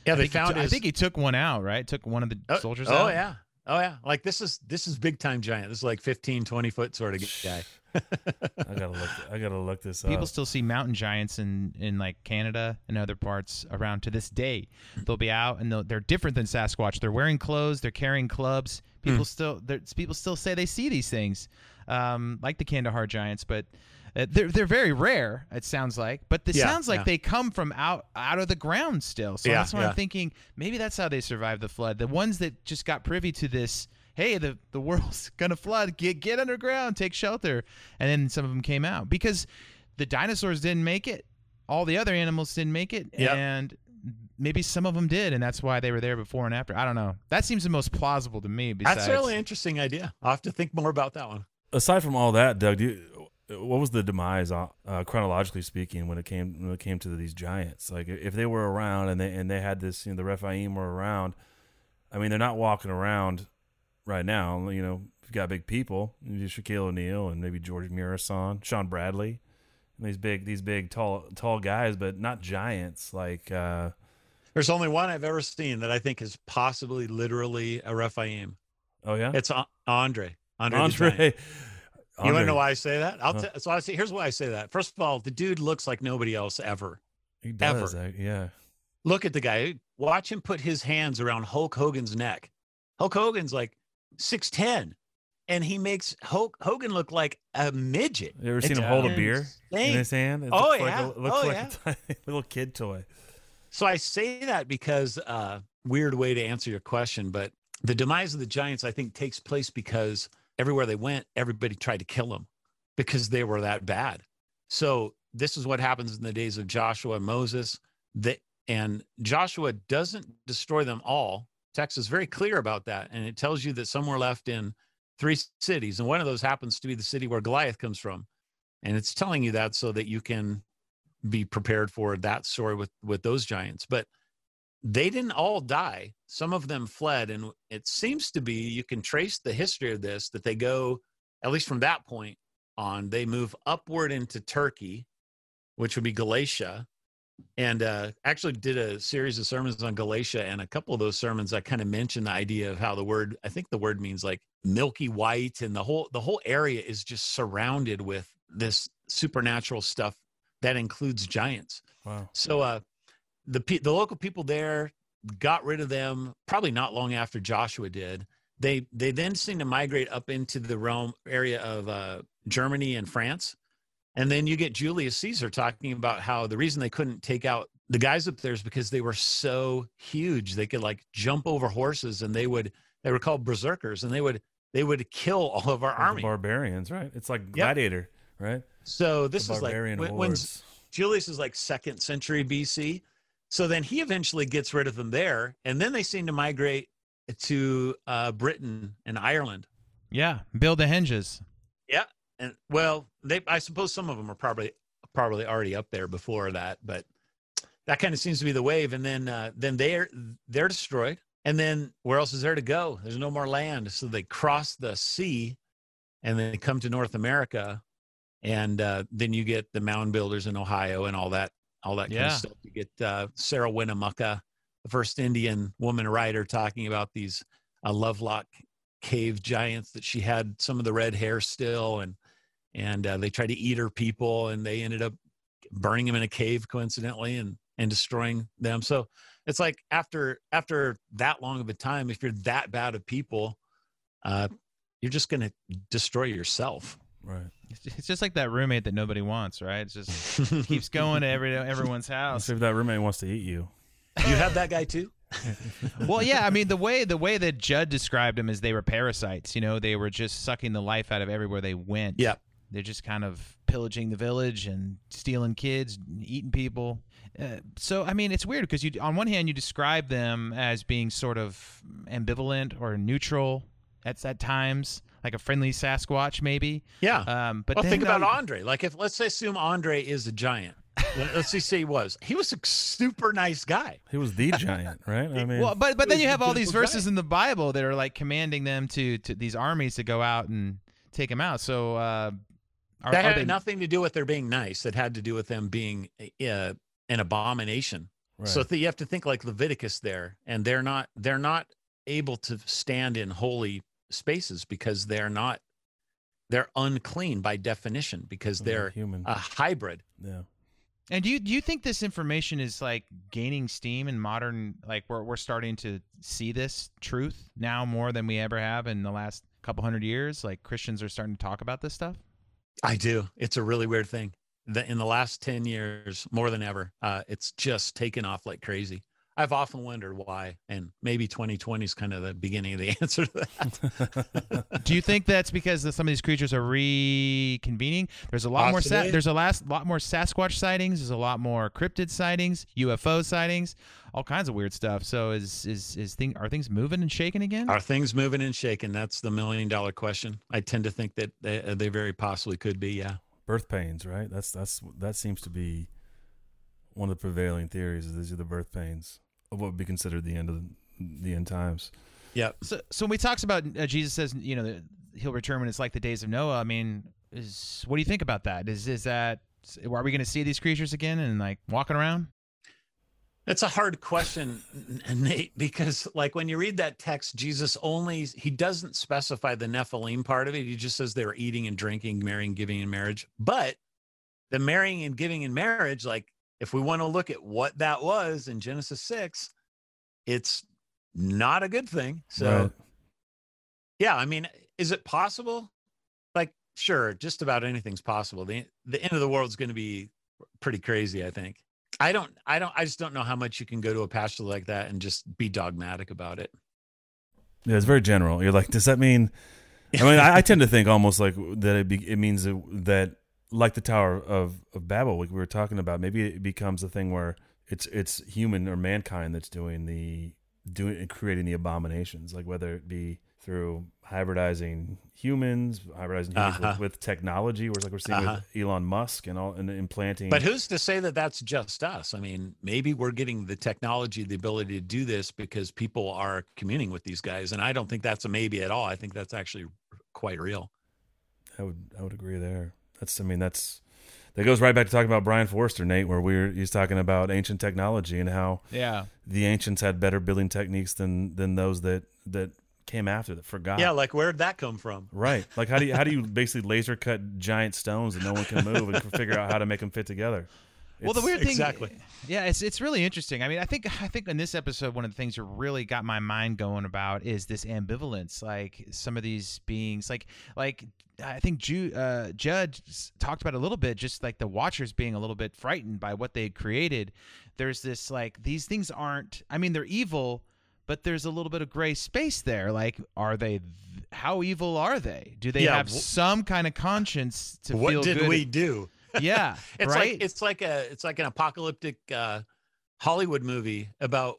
Yeah, I they found took- I think he took one out. Right, took one of the oh, soldiers Oh out. yeah. Oh yeah. Like this is this is big time giant. This is like 15 20 foot sort of guy. I gotta look. I gotta look this People up. People still see mountain giants in, in like Canada and other parts around to this day. They'll be out and they'll, they're different than Sasquatch. They're wearing clothes. They're carrying clubs. Hmm. People still they're- people still say they see these things, um, like the Kandahar giants, but uh, they're they're very rare. It sounds like, but it Yeah, sounds like yeah. they come from out out of the ground still. So Yeah, that's why yeah. I'm thinking maybe that's how they survived the flood. The ones that just got privy to this. Hey, the, the world's gonna flood. Get get underground, take shelter, and then some of them came out because the dinosaurs didn't make it. All the other animals didn't make it, Yep. and maybe some of them did, and that's why they were there before and after. I don't know. That seems the most plausible to me. Besides, That's a really interesting idea. I'll have to think more about that one. Aside from all that, Doug, do you, what was the demise, uh, uh, chronologically speaking, when it came when it came to these giants? Like, if they were around and they and they had this, you know, the Rephaim were around. I mean, they're not walking around right now. You know, you've got big people, Shaquille O'Neal and maybe George Muresan, Shawn Bradley, and these big, these big, tall, tall guys, but not giants. Like, uh, There's only one I've ever seen that I think is possibly literally a Rephaim. oh yeah, It's A- Andre. Andre. The Giant. Andre. You want to know why I say that? I'll Huh. t- so I say here's why I say that. First of all, the dude looks like nobody else ever. He does, ever. uh, yeah. Look at the guy. Watch him put his hands around Hulk Hogan's neck. Hulk Hogan's like six ten, and he makes Hulk Hogan look like a midget. You ever seen him hold a beer in his hand? It Oh, looks like yeah. a, looks Oh, like yeah. a little kid toy. So I say that because uh, weird way to answer your question, but the demise of the Giants, I think, takes place because everywhere they went, everybody tried to kill them because they were that bad. So this is what happens in the days of Joshua and Moses. That and Joshua doesn't destroy them all. Text is very clear about that, and it tells you that some were left in three cities, and one of those happens to be the city where Goliath comes from, and it's telling you that so that you can be prepared for that story with with those giants but they didn't all die some of them fled and it seems to be you can trace the history of this that they go at least from that point on they move upward into turkey which would be galatia and uh, actually did a series of sermons on galatia and a couple of those sermons i kind of mentioned the idea of how the word i think the word means like milky white and the whole the whole area is just surrounded with this supernatural stuff that includes giants Wow. so uh, the the local people there got rid of them probably not long after Joshua did. They they then seem to migrate up into the Rome area of uh, Germany and France, and then you get Julius Caesar talking about how the reason they couldn't take out the guys up there is because they were so huge they could like jump over horses and they would they were called berserkers and they would they would kill all of our army. barbarians, right? It's like Gladiator, right? So this the is like when, when's. Julius is like second century BC. So then he eventually gets rid of them there, and then they seem to migrate to uh, Britain and Ireland. yeah, build the henges. Yeah, and well, they I suppose some of them are probably probably already up there before that, but that kind of seems to be the wave. And then uh, then they're they're destroyed, and then where else is there to go? There's no more land, so they cross the sea, and then they come to North America, and uh, then you get the mound builders in Ohio and all that all that kind of stuff. You get uh, Sarah Winnemucca the first Indian woman writer talking about these uh, Lovelock cave giants that she had some of the red hair still, and and uh, they tried to eat her people, and they ended up burning them in a cave coincidentally, and and destroying them. So it's like after after that long of a time, if you're that bad of people, uh, you're just going to destroy yourself. Right. It's just like that roommate that nobody wants, right? It just keeps going to every everyone's house. See if that roommate wants to eat you. You have that guy too. well, yeah, I mean the way the way that Judd described them is they were parasites. You know, they were just sucking the life out of everywhere they went. Yeah. They're just kind of pillaging the village and stealing kids, and eating people. Uh, so, I mean, it's weird because you, on one hand, you describe them as being sort of ambivalent or neutral at at times, like a friendly Sasquatch, maybe. Yeah. Um, but well, then think about you- Andre. Like, if let's assume Andre is a giant. let's just say he was. He was a super nice guy. He was the giant, right? I mean, Well, but but then you have all these beautiful verses in the Bible that are like commanding them to to these armies to go out and take him out. So uh, are, that had they, nothing to do with their being nice. It had to do with them being uh, an abomination. right. So th- you have to think like Leviticus there, and they're not they're not able to stand in holy spaces because they're not they're unclean by definition because They're they're human. a hybrid. yeah. And do you do you think this information is like gaining steam in modern like we're we're starting to see this truth now more than we ever have in the last couple hundred years? Like Christians are starting to talk about this stuff. I do. It's a really weird thing. The, in the last 10 years, more than ever, uh, it's just taken off like crazy. I've often wondered why. And maybe 2020 is kind of the beginning of the answer to that. do you think that's because some of these creatures are reconvening? There's a lot more. Sa- there's a last lot more Sasquatch sightings. There's a lot more cryptid sightings, UFO sightings, all kinds of weird stuff. So is is is thing are things moving and shaking again? Are things moving and shaking? That's the million dollar question. I tend to think that they, they very possibly could be. Yeah. birth pains, right? That's that's that seems to be one of the prevailing theories. Is these are the birth pains of what would be considered the end of the, the end times. Yeah. So, so when we talks about uh, Jesus says, you know, that he'll return when it's like the days of Noah. I mean, is what do you think about that? Is is that are we going to see these creatures again and like walking around? That's a hard question, Nate, because like when you read that text, Jesus only he doesn't specify the Nephilim part of it. He just says they were eating and drinking, marrying, giving in marriage. But the marrying and giving in marriage, like if we want to look at what that was in Genesis six, it's not a good thing. So Right. yeah, I mean, is it possible? Like, sure, just about anything's possible. The the end of the world is going to be pretty crazy, I think. I don't I don't I just don't know how much you can go to a pastor like that and just be dogmatic about it. Yeah, it's very general. You're like, does that mean? I mean, I, I tend to think almost like that. It, be, it means that, like the Tower of, of Babel, like we were talking about, maybe it becomes a thing where it's it's human or mankind that's doing the doing and creating the abominations, like whether it be through hybridizing humans, hybridizing humans Uh-huh. with, with technology, where it's like we're seeing Uh-huh. with Elon Musk and all, and implanting. But who's to say that that's just us? I mean, maybe we're getting the technology, the ability to do this because people are communing with these guys, and I don't think that's a maybe at all. I think that's actually quite real. I would I would agree there. That's I mean that's that goes right back to talking about Brien Foerster, Nate, where we're he's talking about ancient technology and how Yeah. the ancients had better building techniques than than those that that came after that forgot. Yeah, like where'd that come from? Right. Like how do you how do you basically laser cut giant stones that no one can move and figure out how to make them fit together? Well, the weird thing, Exactly. yeah, it's it's really interesting. I mean, I think I think in this episode, one of the things that really got my mind going about is this ambivalence. Like some of these beings, like like I think Ju, uh, Judd s- talked about a little bit, just like the Watchers being a little bit frightened by what they had created. There's this like these things aren't. I mean, they're evil. But there's a little bit of gray space there. Like, are they? th- How evil are they? Do they Yeah, have some kind of conscience to what feel did good? we do? Yeah, It's right. like it's like a it's like an apocalyptic uh, Hollywood movie about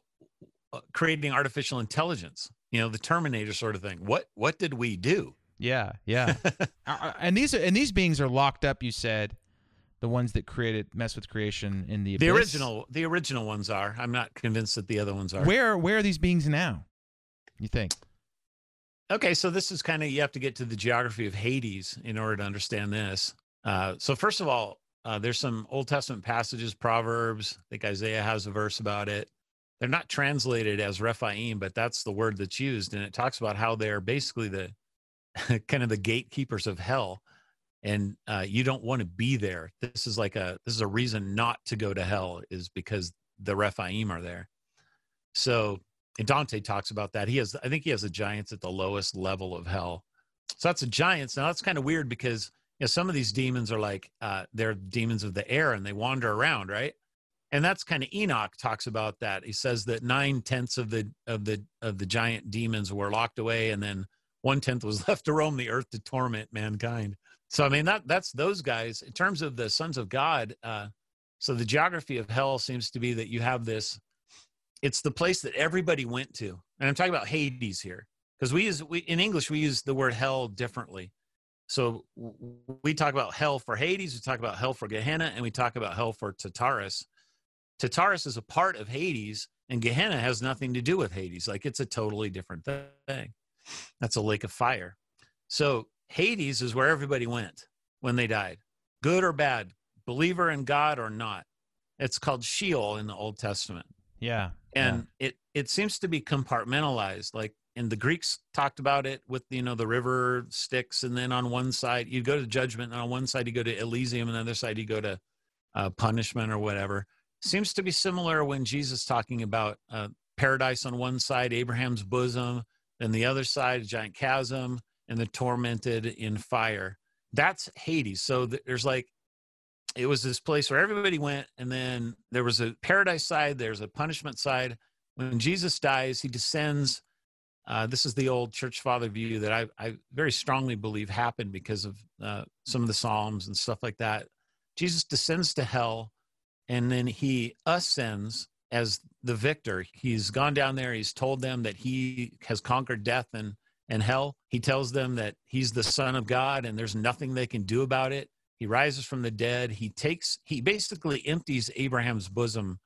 uh, creating artificial intelligence. You know, the Terminator sort of thing. What what did we do? Yeah, yeah. Uh, uh, and these are, and these beings are locked up. You said the ones that created mess with creation in the The abyss. original the original ones are. I'm not convinced that the other ones are. Where where are these beings now? You think? Okay, so this is kind of you have to get to the geography of Hades in order to understand this. Uh, so first of all, uh, there's some Old Testament passages, Proverbs. I think Isaiah has a verse about it they're not translated as Rephaim, but that's the word that's used, and it talks about how they're basically the kind of the gatekeepers of hell, and uh, you don't want to be there. This is like a this is a reason not to go to hell is because the Rephaim are there. So and Dante talks about that. He has, I think he has the giants at the lowest level of hell. So that's the giants. Now that's kind of weird because you know, some of these demons are like uh, they're demons of the air and they wander around, right? And that's kind of Enoch talks about that. He says that nine tenths of the of the of the giant demons were locked away, and then one tenth was left to roam the earth to torment mankind. So I mean that that's those guys in terms of the sons of God. Uh, so the geography of hell seems to be that you have this it's the place that everybody went to and i'm talking about hades here because we use we in english we use the word hell differently so we talk about hell for hades we talk about hell for gehenna and we talk about hell for tartarus tartarus is a part of hades and gehenna has nothing to do with hades like it's a totally different thing that's a lake of fire so hades is where everybody went when they died good or bad believer in god or not it's called sheol in the old testament yeah. And yeah. it it seems to be compartmentalized. Like and the Greeks talked about it with you know the river Styx, and then on one side you go to judgment, and on one side you go to Elysium, and on the other side you go to uh, punishment or whatever. Seems to be similar when Jesus talking about uh, paradise on one side, Abraham's bosom, and the other side, a giant chasm, and the tormented in fire. That's Hades. So there's like it was this place where everybody went and then there was a paradise side there's a punishment side when jesus dies he descends uh, this is the old church father view that I, I very strongly believe happened because of uh, some of the psalms and stuff like that. Jesus descends to hell and then he ascends as the victor. He's gone down there. He's told them that he has conquered death and and hell. He tells them that he's the son of god and there's nothing they can do about it. He rises from the dead. He takes, he basically empties Abraham's bosom,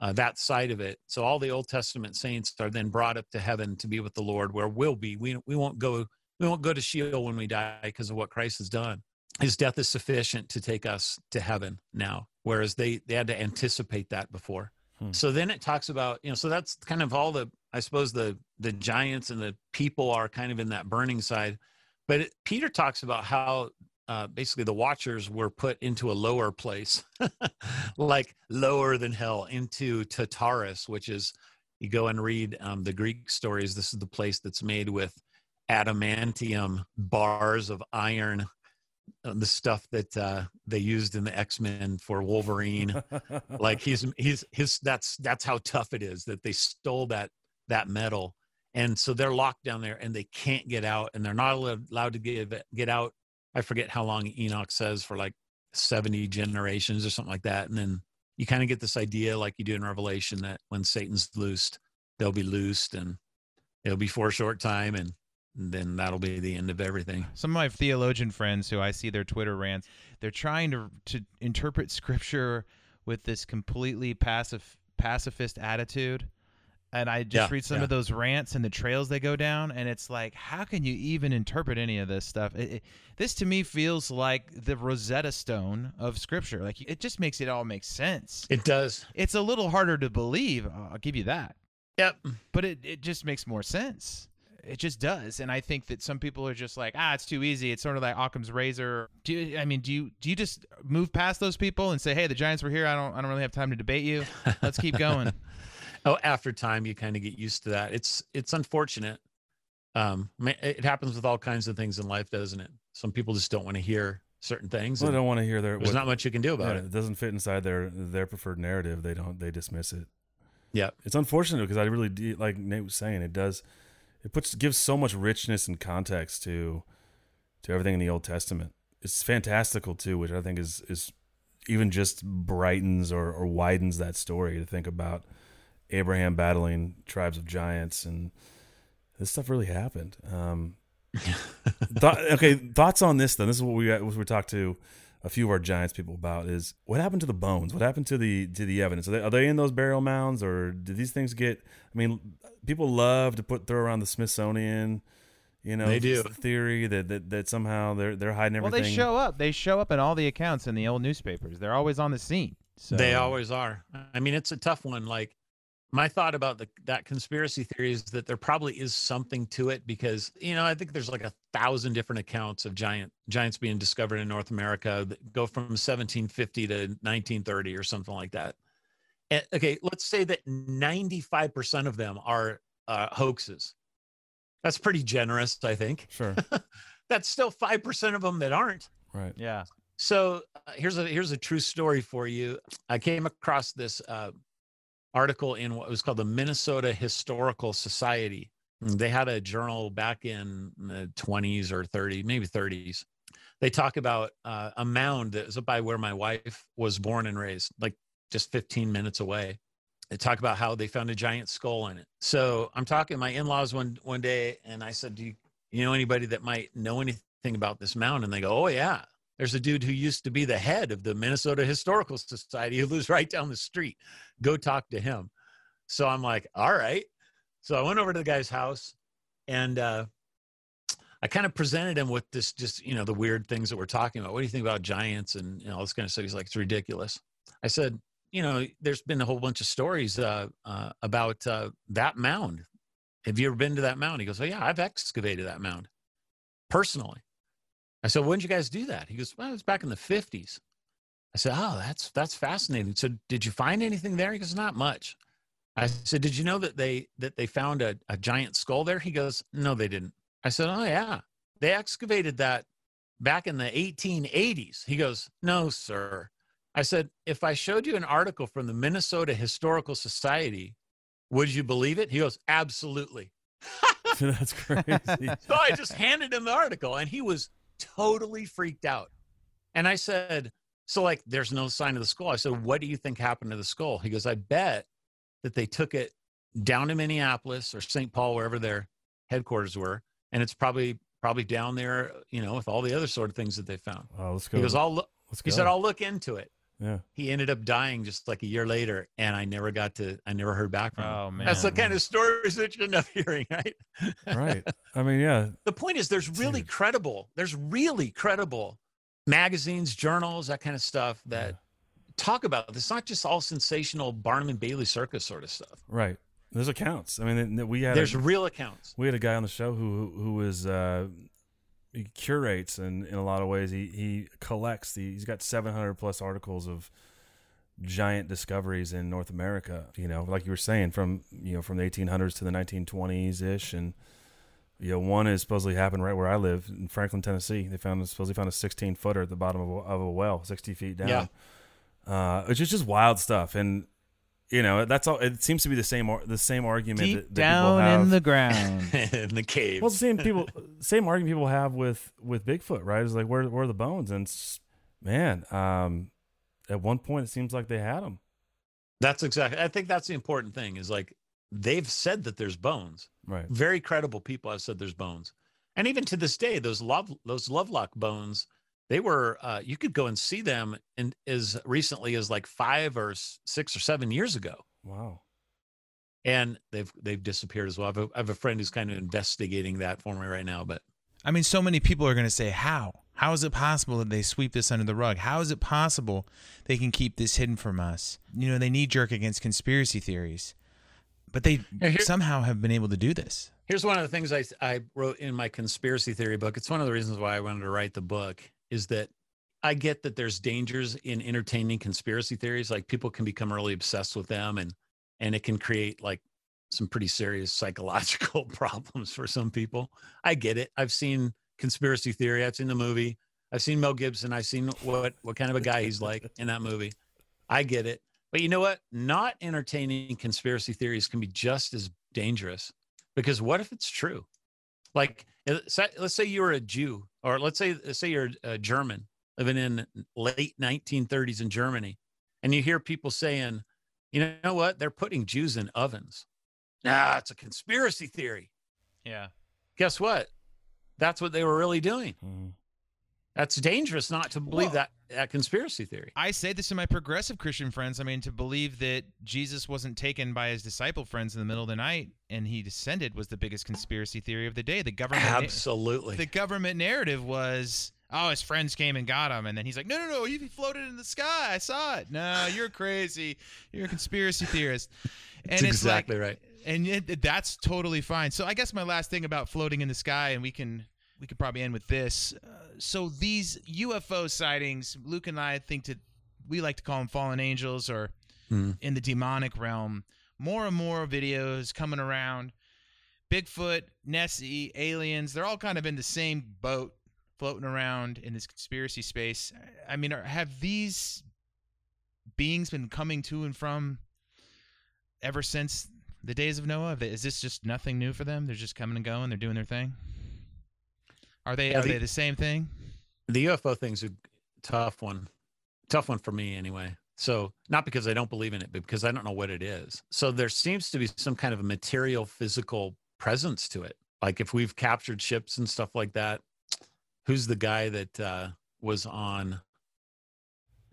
uh, that side of it. So all the Old Testament saints are then brought up to heaven to be with the Lord, where we'll be. We we won't go we won't go to Sheol when we die because of what Christ has done. His death is sufficient to take us to heaven now, whereas they they had to anticipate that before. Hmm. So then it talks about you know so that's kind of all the I suppose the the giants and the people are kind of in that burning side. But it, Peter talks about how uh, basically the watchers were put into a lower place, like lower than hell, into Tartarus, which is you go and read um, the Greek stories. This is the place that's made with adamantium bars of iron, uh, the stuff that uh, they used in the X Men for Wolverine. like he's he's his that's that's how tough it is that they stole that that metal and so they're locked down there and they can't get out and they're not allowed to get get out I forget how long Enoch says for like 70 generations or something like that. And then you kind of get this idea, like you do in Revelation, that when Satan's loosed, they'll be loosed and it'll be for a short time and then that'll be the end of everything. Some of my theologian friends who I see their Twitter rants, they're trying to to interpret scripture with this completely passive pacifist attitude and I just yeah, read some yeah. of those rants and the trails they go down, and it's like, how can you even interpret any of this stuff? It, it, this to me feels like the Rosetta Stone of Scripture. Like it just makes it all make sense. It does. It's a little harder to believe. I'll give you that. Yep. But it, it just makes more sense. It just does, and I think that some people are just like, ah, it's too easy. It's sort of like Occam's razor. Do you, I mean, do you do you just move past those people and say, hey, the Giants were here. I don't I don't really have time to debate you. Let's keep going. oh after time you kind of get used to that. It's it's unfortunate. Um it happens with all kinds of things in life doesn't it? Some people just don't want to hear certain things well, they don't want to hear their there's what, not much you can do about yeah, it. it doesn't fit inside their their preferred narrative. They don't they dismiss it. Yeah it's unfortunate because i really do like nate was saying it does it puts gives so much richness and context to to everything in the old testament. It's fantastical too which i think is is even just brightens or, or widens that story to think about Abraham battling tribes of giants, and this stuff really happened. Um, th- okay, thoughts on this? Then this is what we what we talked to a few of our giants people about is what happened to the bones? What happened to the to the evidence? Are they, are they in those burial mounds, or did these things get? I mean, people love to put throw around the Smithsonian. You know, they do theory that, that that somehow they're they're hiding everything. Well, they show up. They show up in all the accounts in the old newspapers. They're always on the scene. So. They always are. I mean, it's a tough one. Like my thought about the, that conspiracy theory is that there probably is something to it because you know I think there's like a thousand different accounts of giant giants being discovered in North America that go from 1750 to 1930 or something like that. And, okay, let's say that 95% of them are uh, hoaxes. That's pretty generous, I think. Sure. That's still 5% of them that aren't. Right. Yeah. So uh, here's a here's a true story for you. I came across this uh, article in what was called the Minnesota Historical Society. They had a journal back in the 20s or 30s, maybe 30s. They talk about uh, a mound that was by where my wife was born and raised, like just 15 minutes away. They talk about how they found a giant skull in it. So I'm talking to my in-laws one one day, and I said, "Do you, you know anybody that might know anything about this mound?" And they go, "Oh yeah, there's a dude who used to be the head of the Minnesota Historical Society who lives right down the street. Go talk to him. So I'm like, all right. So I went over to the guy's house and uh, I kind of presented him with this, just, you know, the weird things that we're talking about. What do you think about giants and all this kind of stuff? He's like, it's ridiculous. I said, you know, there's been a whole bunch of stories uh, uh, about uh, that mound. Have you ever been to that mound? He goes, oh, yeah, I've excavated that mound personally. I said, when did you guys do that? He goes, well, it was back in the 50s. I said, oh, that's that's fascinating. So did you find anything there? He goes, not much. I said, did you know that they that they found a, a giant skull there? He goes, no, they didn't. I said, oh yeah, they excavated that back in the 1880s. He goes, no, sir. I said, if I showed you an article from the Minnesota Historical Society, would you believe it? He goes, absolutely. That's crazy. so I just handed him the article, and he was totally freaked out. And I said, So, like, there's no sign of the skull. I said, What do you think happened to the skull? He goes, I bet that they took it down to Minneapolis or St. Paul, wherever their headquarters were. And it's probably probably down there, you know, with all the other sort of things that they found. Oh, let's go. He goes, I'll look. He said, I'll look into it. Yeah. He ended up dying just like a year later, and I never got to, I never heard back from him. Oh man. That's the kind of stories that you end up hearing, right? Right. I mean, yeah. the point is there's really Dude. credible there's really credible magazines journals that kind of stuff that Yeah. talk about this it's not just all sensational barnum and bailey circus sort of stuff Right. There's accounts. I mean, we had there's a, real accounts we had a guy on the show who who was uh, he curates and in a lot of ways he he collects the he's got 700 plus articles of giant discoveries in North America. You know, like you were saying, from you know from the 1800s to the 1920s ish, and you know one is supposedly happened right where I live in Franklin, Tennessee. They found supposedly found a 16 footer at the bottom of a, of a well, 60 feet down. Yeah. Uh, which is just wild stuff, and you know that's all. It seems to be the same ar- the same argument Deep that, that people down have. in the ground. in the cave Well, the same people, same argument people have with with Bigfoot, right? It's like where where are the bones? And man, um, at one point it seems like they had them, that's exactly i think that's the important thing is like they've said that there's bones right? very credible people have said there's bones and even to this day those love those lovelock bones they were uh, you could go and see them in as recently as like five or six or seven years ago Wow. and they've they've disappeared as well. I have, a, I have a friend who's kind of investigating that for me right now. But I mean, so many people are going to say, "How? How is it possible that they sweep this under the rug? How is it possible they can keep this hidden from us?" You know, they knee jerk against conspiracy theories, but they here- somehow have been able to do this. here's one of the things I I wrote in my conspiracy theory book. It's one of the reasons why I wanted to write the book is that I get that there's dangers in entertaining conspiracy theories. Like people can become really obsessed with them, and and it can create like some pretty serious psychological problems for some people. I get it. I've seen conspiracy theory. I've seen the movie. I've seen Mel Gibson. I've seen what what kind of a guy he's like in that movie. I get it. But you know what? Not entertaining conspiracy theories can be just as dangerous because what if it's true? Like, uh, let's say you were a Jew, or let's say say you're a German living in late 1930s in Germany, and you hear people saying, "You know what? They're putting Jews in ovens." Nah, it's a conspiracy theory. Yeah. Guess what? That's what they were really doing. Mhm. That's dangerous not to believe Well- that that conspiracy theory. I say this to my progressive Christian friends. I mean, to believe that Jesus wasn't taken by his disciple friends in the middle of the night and he descended was the biggest conspiracy theory of the day. The government Absolutely. the government narrative was oh, his friends came and got him, and then he's like, no, no, no, he floated in the sky. I saw it. No, you're crazy. You're a conspiracy theorist. And That's it's exactly like, right. and it, that's totally fine. So I guess my last thing about floating in the sky, and we can we could probably end with this. Uh, so these UFO sightings, Luke and I think that we like to call them fallen angels or Mhm. in the demonic realm. More and more videos coming around. Bigfoot, Nessie, aliens, they're all kind of in the same boat floating around in this conspiracy space. I mean, are, have these beings been coming to and from ever since the days of Noah? Is this just nothing new for them? They're just coming and going. They're doing their thing. Are they? Yeah, are the- they the same thing? The UFO thing's a tough one. Tough one for me anyway. So not because I don't believe in it, but because I don't know what it is. So there seems to be some kind of a material physical presence to it. Like if we've captured ships and stuff like that, who's the guy that uh, was on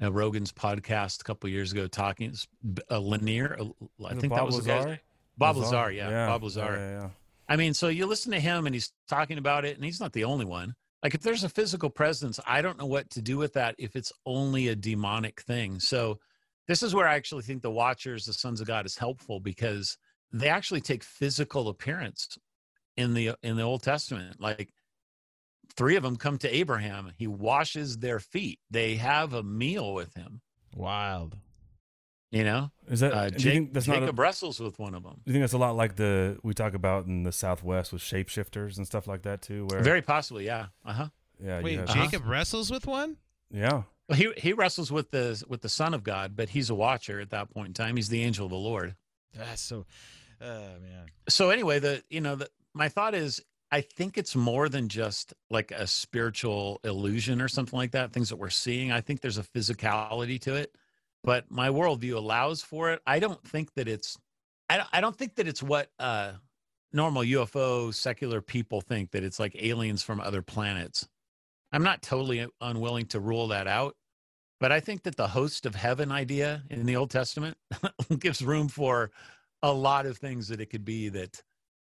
uh, Rogan's podcast a couple years ago talking? It's B- uh, Lanier. uh, I Is think that Bob was the guy. Bob Lazar. Yeah, Bob Yeah, Lazar. yeah, yeah. I mean, so you listen to him and he's talking about it, and he's not the only one. Like, if there's a physical presence, I don't know what to do with that if it's only a demonic thing. So, this is where I actually think the Watchers, the Sons of God, is helpful because they actually take physical appearance in the in the Old Testament. Like, three of them come to Abraham. He washes their feet. They have a meal with him. Wild. You know, Is that uh, do you Jake, think that's not? A, Jacob wrestles with one of them. do you think that's a lot like the we talk about in the Southwest with shapeshifters and stuff like that too? Where Very possibly, yeah. Uh huh. yeah, you Wait, have- Uh-huh. Jacob wrestles with one? yeah, Well, he he wrestles with the with the Son of God, but he's a watcher at that point in time. He's the angel of the Lord. That's so. Oh man. So anyway, the you know the my thought is I think it's more than just like a spiritual illusion or something like that. Things that we're seeing. I think there's a physicality to it, but my worldview allows for it. I don't think that it's. I don't, I don't think that it's what uh, normal UFO secular people think that it's like aliens from other planets. I'm not totally unwilling to rule that out, but I think that the host of heaven idea in the Old Testament gives room for a lot of things that it could be that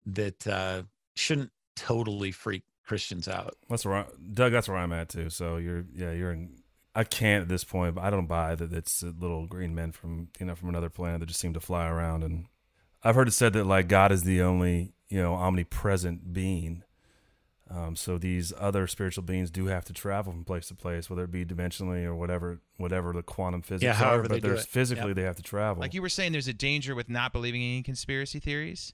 that uh, shouldn't totally freak Christians out. that's I, Doug. That's where I'm at too. So you're yeah you're in. I can't at this point, but I don't buy that it's little green men from you know from another planet that just seem to fly around. And I've heard it said that like God is the only you know omnipresent being. Um, so these other spiritual beings do have to travel from place to place, whether it be dimensionally or whatever, whatever the quantum physics Yeah, are. however But they do there's physically Yep. they have to travel. Like you were saying, there's a danger with not believing in any conspiracy theories.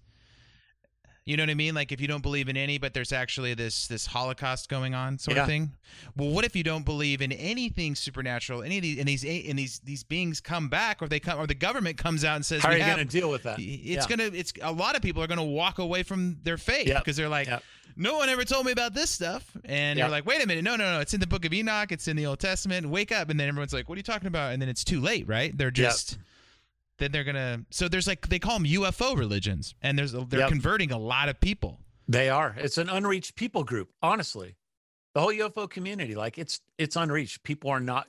You know what I mean? Like if you don't believe in any, but there's actually this this Holocaust going on, sort Yeah. of thing. Well, what if you don't believe in anything supernatural? Any of these and these and these these beings come back, or they come, or the government comes out and says, How are you going to deal with that? It's Yeah. gonna. It's a lot of people are gonna walk away from their faith Yep. because they're like, Yep. no one ever told me about this stuff, and Yep. you're like, wait a minute, no, no, no, it's in the Book of Enoch, it's in the Old Testament. Wake up, and then everyone's like, what are you talking about? And then it's too late, right? They're just. Then they're gonna. So there's like they call them UFO religions, and there's they're Yep. converting a lot of people. They are. It's an unreached people group. Honestly, the whole UFO community, like it's it's unreached. People are not.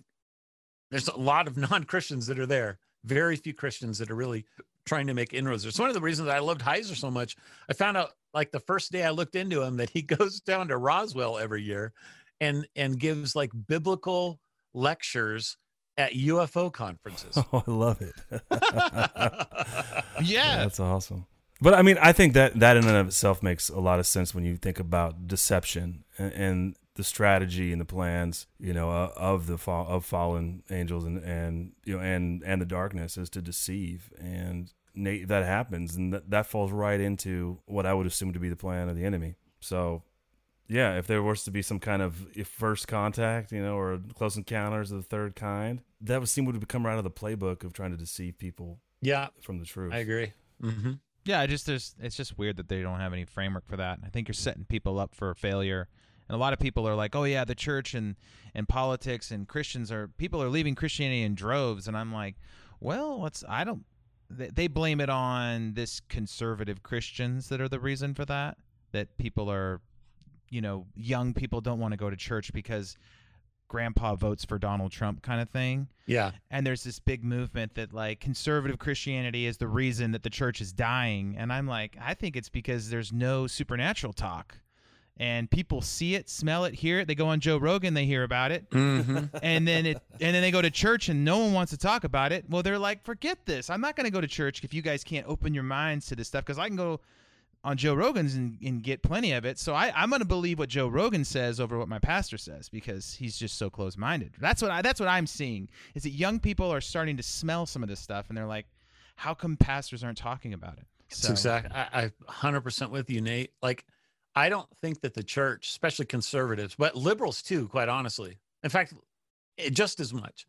There's a lot of non Christians that are there. Very few Christians that are really trying to make inroads. It's one of the reasons that I loved Heiser so much. I found out like the first day I looked into him that he goes down to Roswell every year, and and gives like biblical lectures at UFO conferences. oh, I love it. Yeah, that's awesome. But I mean, I think that that in and of itself makes a lot of sense when you think about deception and, and the strategy and the plans, you know, uh, of the fall, of fallen angels and and you know and and the darkness is to deceive and na- that happens and that, that falls right into what I would assume to be the plan of the enemy. So, yeah, if there was to be some kind of first contact, you know, or close encounters of the third kind, that would seem to come right out of the playbook of trying to deceive people yeah, from the truth. I agree. hmm yeah. I just there's it's just weird that they don't have any framework for that. I think you're setting people up for failure. And a lot of people are like, "Oh yeah, the church and and politics and Christians are people are leaving Christianity in droves." And I'm like, "Well, what's I don't they, they blame it on this conservative Christians that are the reason for that. That people are, you know, young people don't want to go to church because grandpa votes for Donald Trump kind of thing. Yeah, And there's this big movement that like conservative Christianity is the reason that the church is dying. And I'm like, I think it's because there's no supernatural talk. and people see it, smell it, hear it. They go on Joe Rogan, they hear about it, Mm-hmm. and then it, and then they go to church, and no one wants to talk about it. Well, they're like, forget this. I'm not going to go to church if you guys can't open your minds to this stuff because I can go on Joe Rogan's and, and get plenty of it. So I, I'm going to believe what Joe Rogan says over what my pastor says because he's just so close minded. That's what I, that's what I'm seeing is that young people are starting to smell some of this stuff, and they're like, how come pastors aren't talking about it? It's exact. I, I 100% with you, Nate. Like, I don't think that the church, especially conservatives, but liberals too, quite honestly, in fact, it, just as much,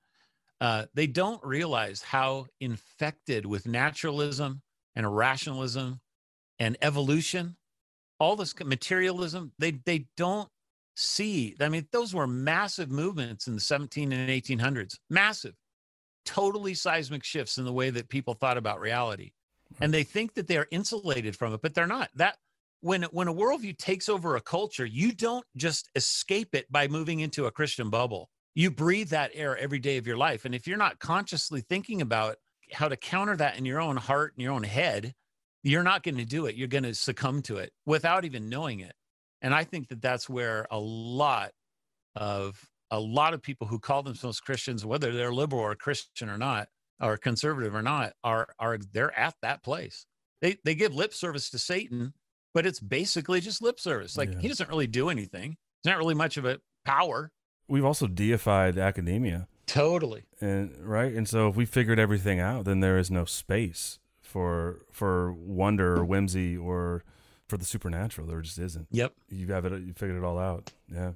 uh, they don't realize how infected with naturalism and irrationalism and evolution, all this materialism, they they don't see. I mean, those were massive movements in the 17 and 1800s, massive, totally seismic shifts in the way that people thought about reality. And they think that they're insulated from it but they're not. That when when a worldview takes over a culture you don't just escape it by moving into a christian bubble. You breathe that air every day of your life. And if you're not consciously thinking about how to counter that in your own heart and your own head you're not going to do it you're going to succumb to it without even knowing it. And i think that that's where a lot of a lot of people who call themselves christians whether they're liberal or christian or not or conservative or not are are they're at that place. They they give lip service to satan but it's basically just lip service. Like Yeah. he doesn't really do anything. He's not really much of a power. We've also deified academia, totally. And right. And so if we figured everything out, then there is no space for for wonder or whimsy or for the supernatural. There just isn't. yep You have it. You figured it all out. Yeah.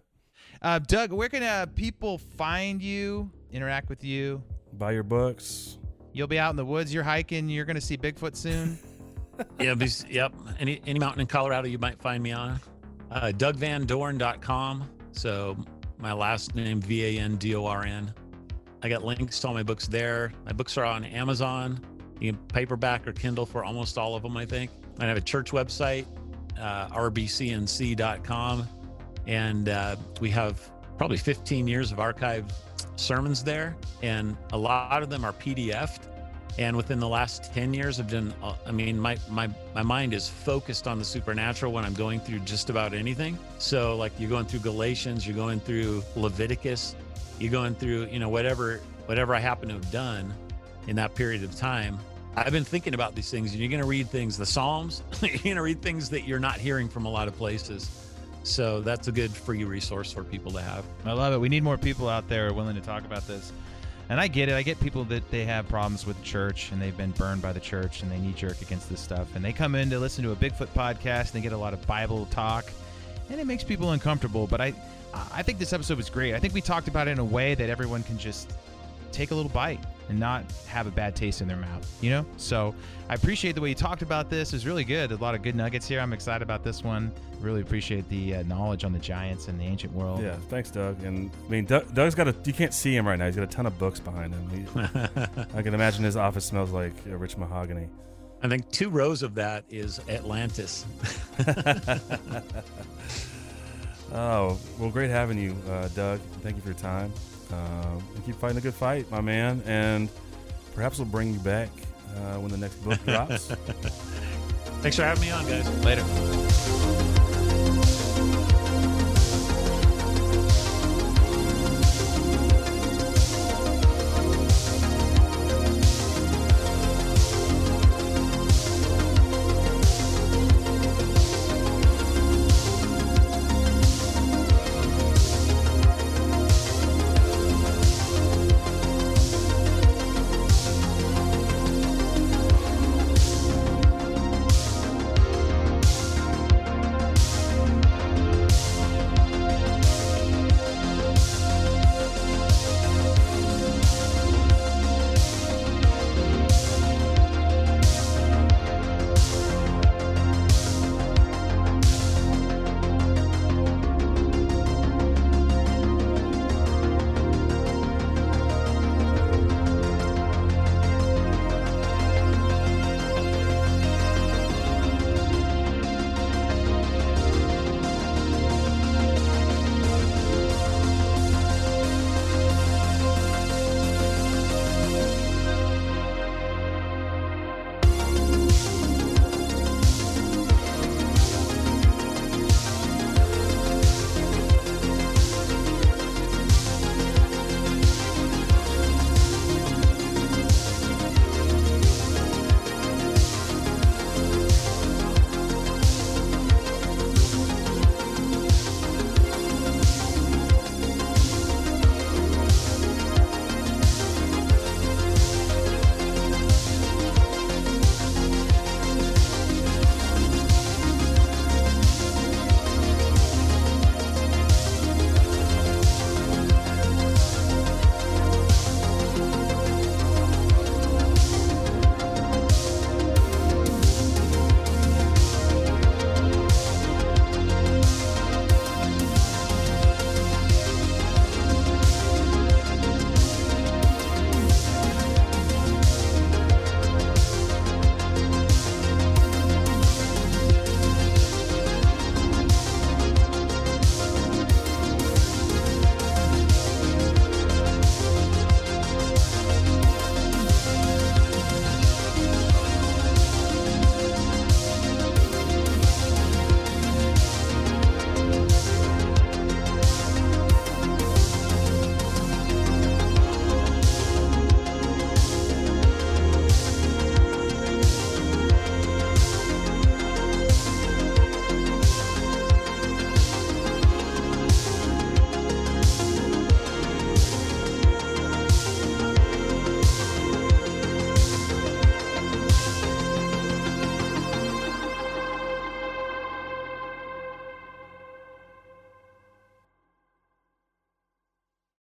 Uh, Doug, where can uh, people find you, interact with you? Buy your books. You'll be out in the woods. You're hiking. You're going to see Bigfoot soon. yeah bes- yep any any mountain in colorado you might find me on uh dougvandorn.com so my last name v-a-n-d-o-r-n i got links to all my books there my books are on amazon you can paperback or kindle for almost all of them i think. I have a church website uh, rbcnc.com and uh, we have probably 15 years of archived sermons there. And a lot of them are pdf'd and within the last 10 years i've done uh, i mean my my my mind is focused on the supernatural when i'm going through just about anything. So like you're going through galatians you're going through leviticus you're going through you know whatever whatever i happen to have done in that period of time i've been thinking about these things and you're going to read things the psalms you're going to read things that you're not hearing from a lot of places so that's a good free resource for people to have I love it. We need more people out there willing to talk about this. And I get it. I get people that they have problems with the church and they've been burned by the church and they knee jerk against this stuff. And they come in to listen to a Bigfoot podcast and they get a lot of Bible talk and it makes people uncomfortable. But I, I think this episode was great. I think we talked about it in a way that everyone can just take a little bite and not have a bad taste in their mouth, you know? So I appreciate the way you talked about this. It was really good. A lot of good nuggets here. I'm excited about this one. Really appreciate the uh, knowledge on the giants and the ancient world. Yeah. Thanks, Doug. And I mean, Doug, Doug's got a. You can't see him right now. He's got a ton of books behind him. He, I can imagine his office smells like uh, rich mahogany. i think two rows of that is atlantis Oh, well, great having you, uh, Doug. Thank you for your time. And keep fighting a good fight, my man. And perhaps we'll bring you back uh, when the next book drops. thanks for having me on guys Later.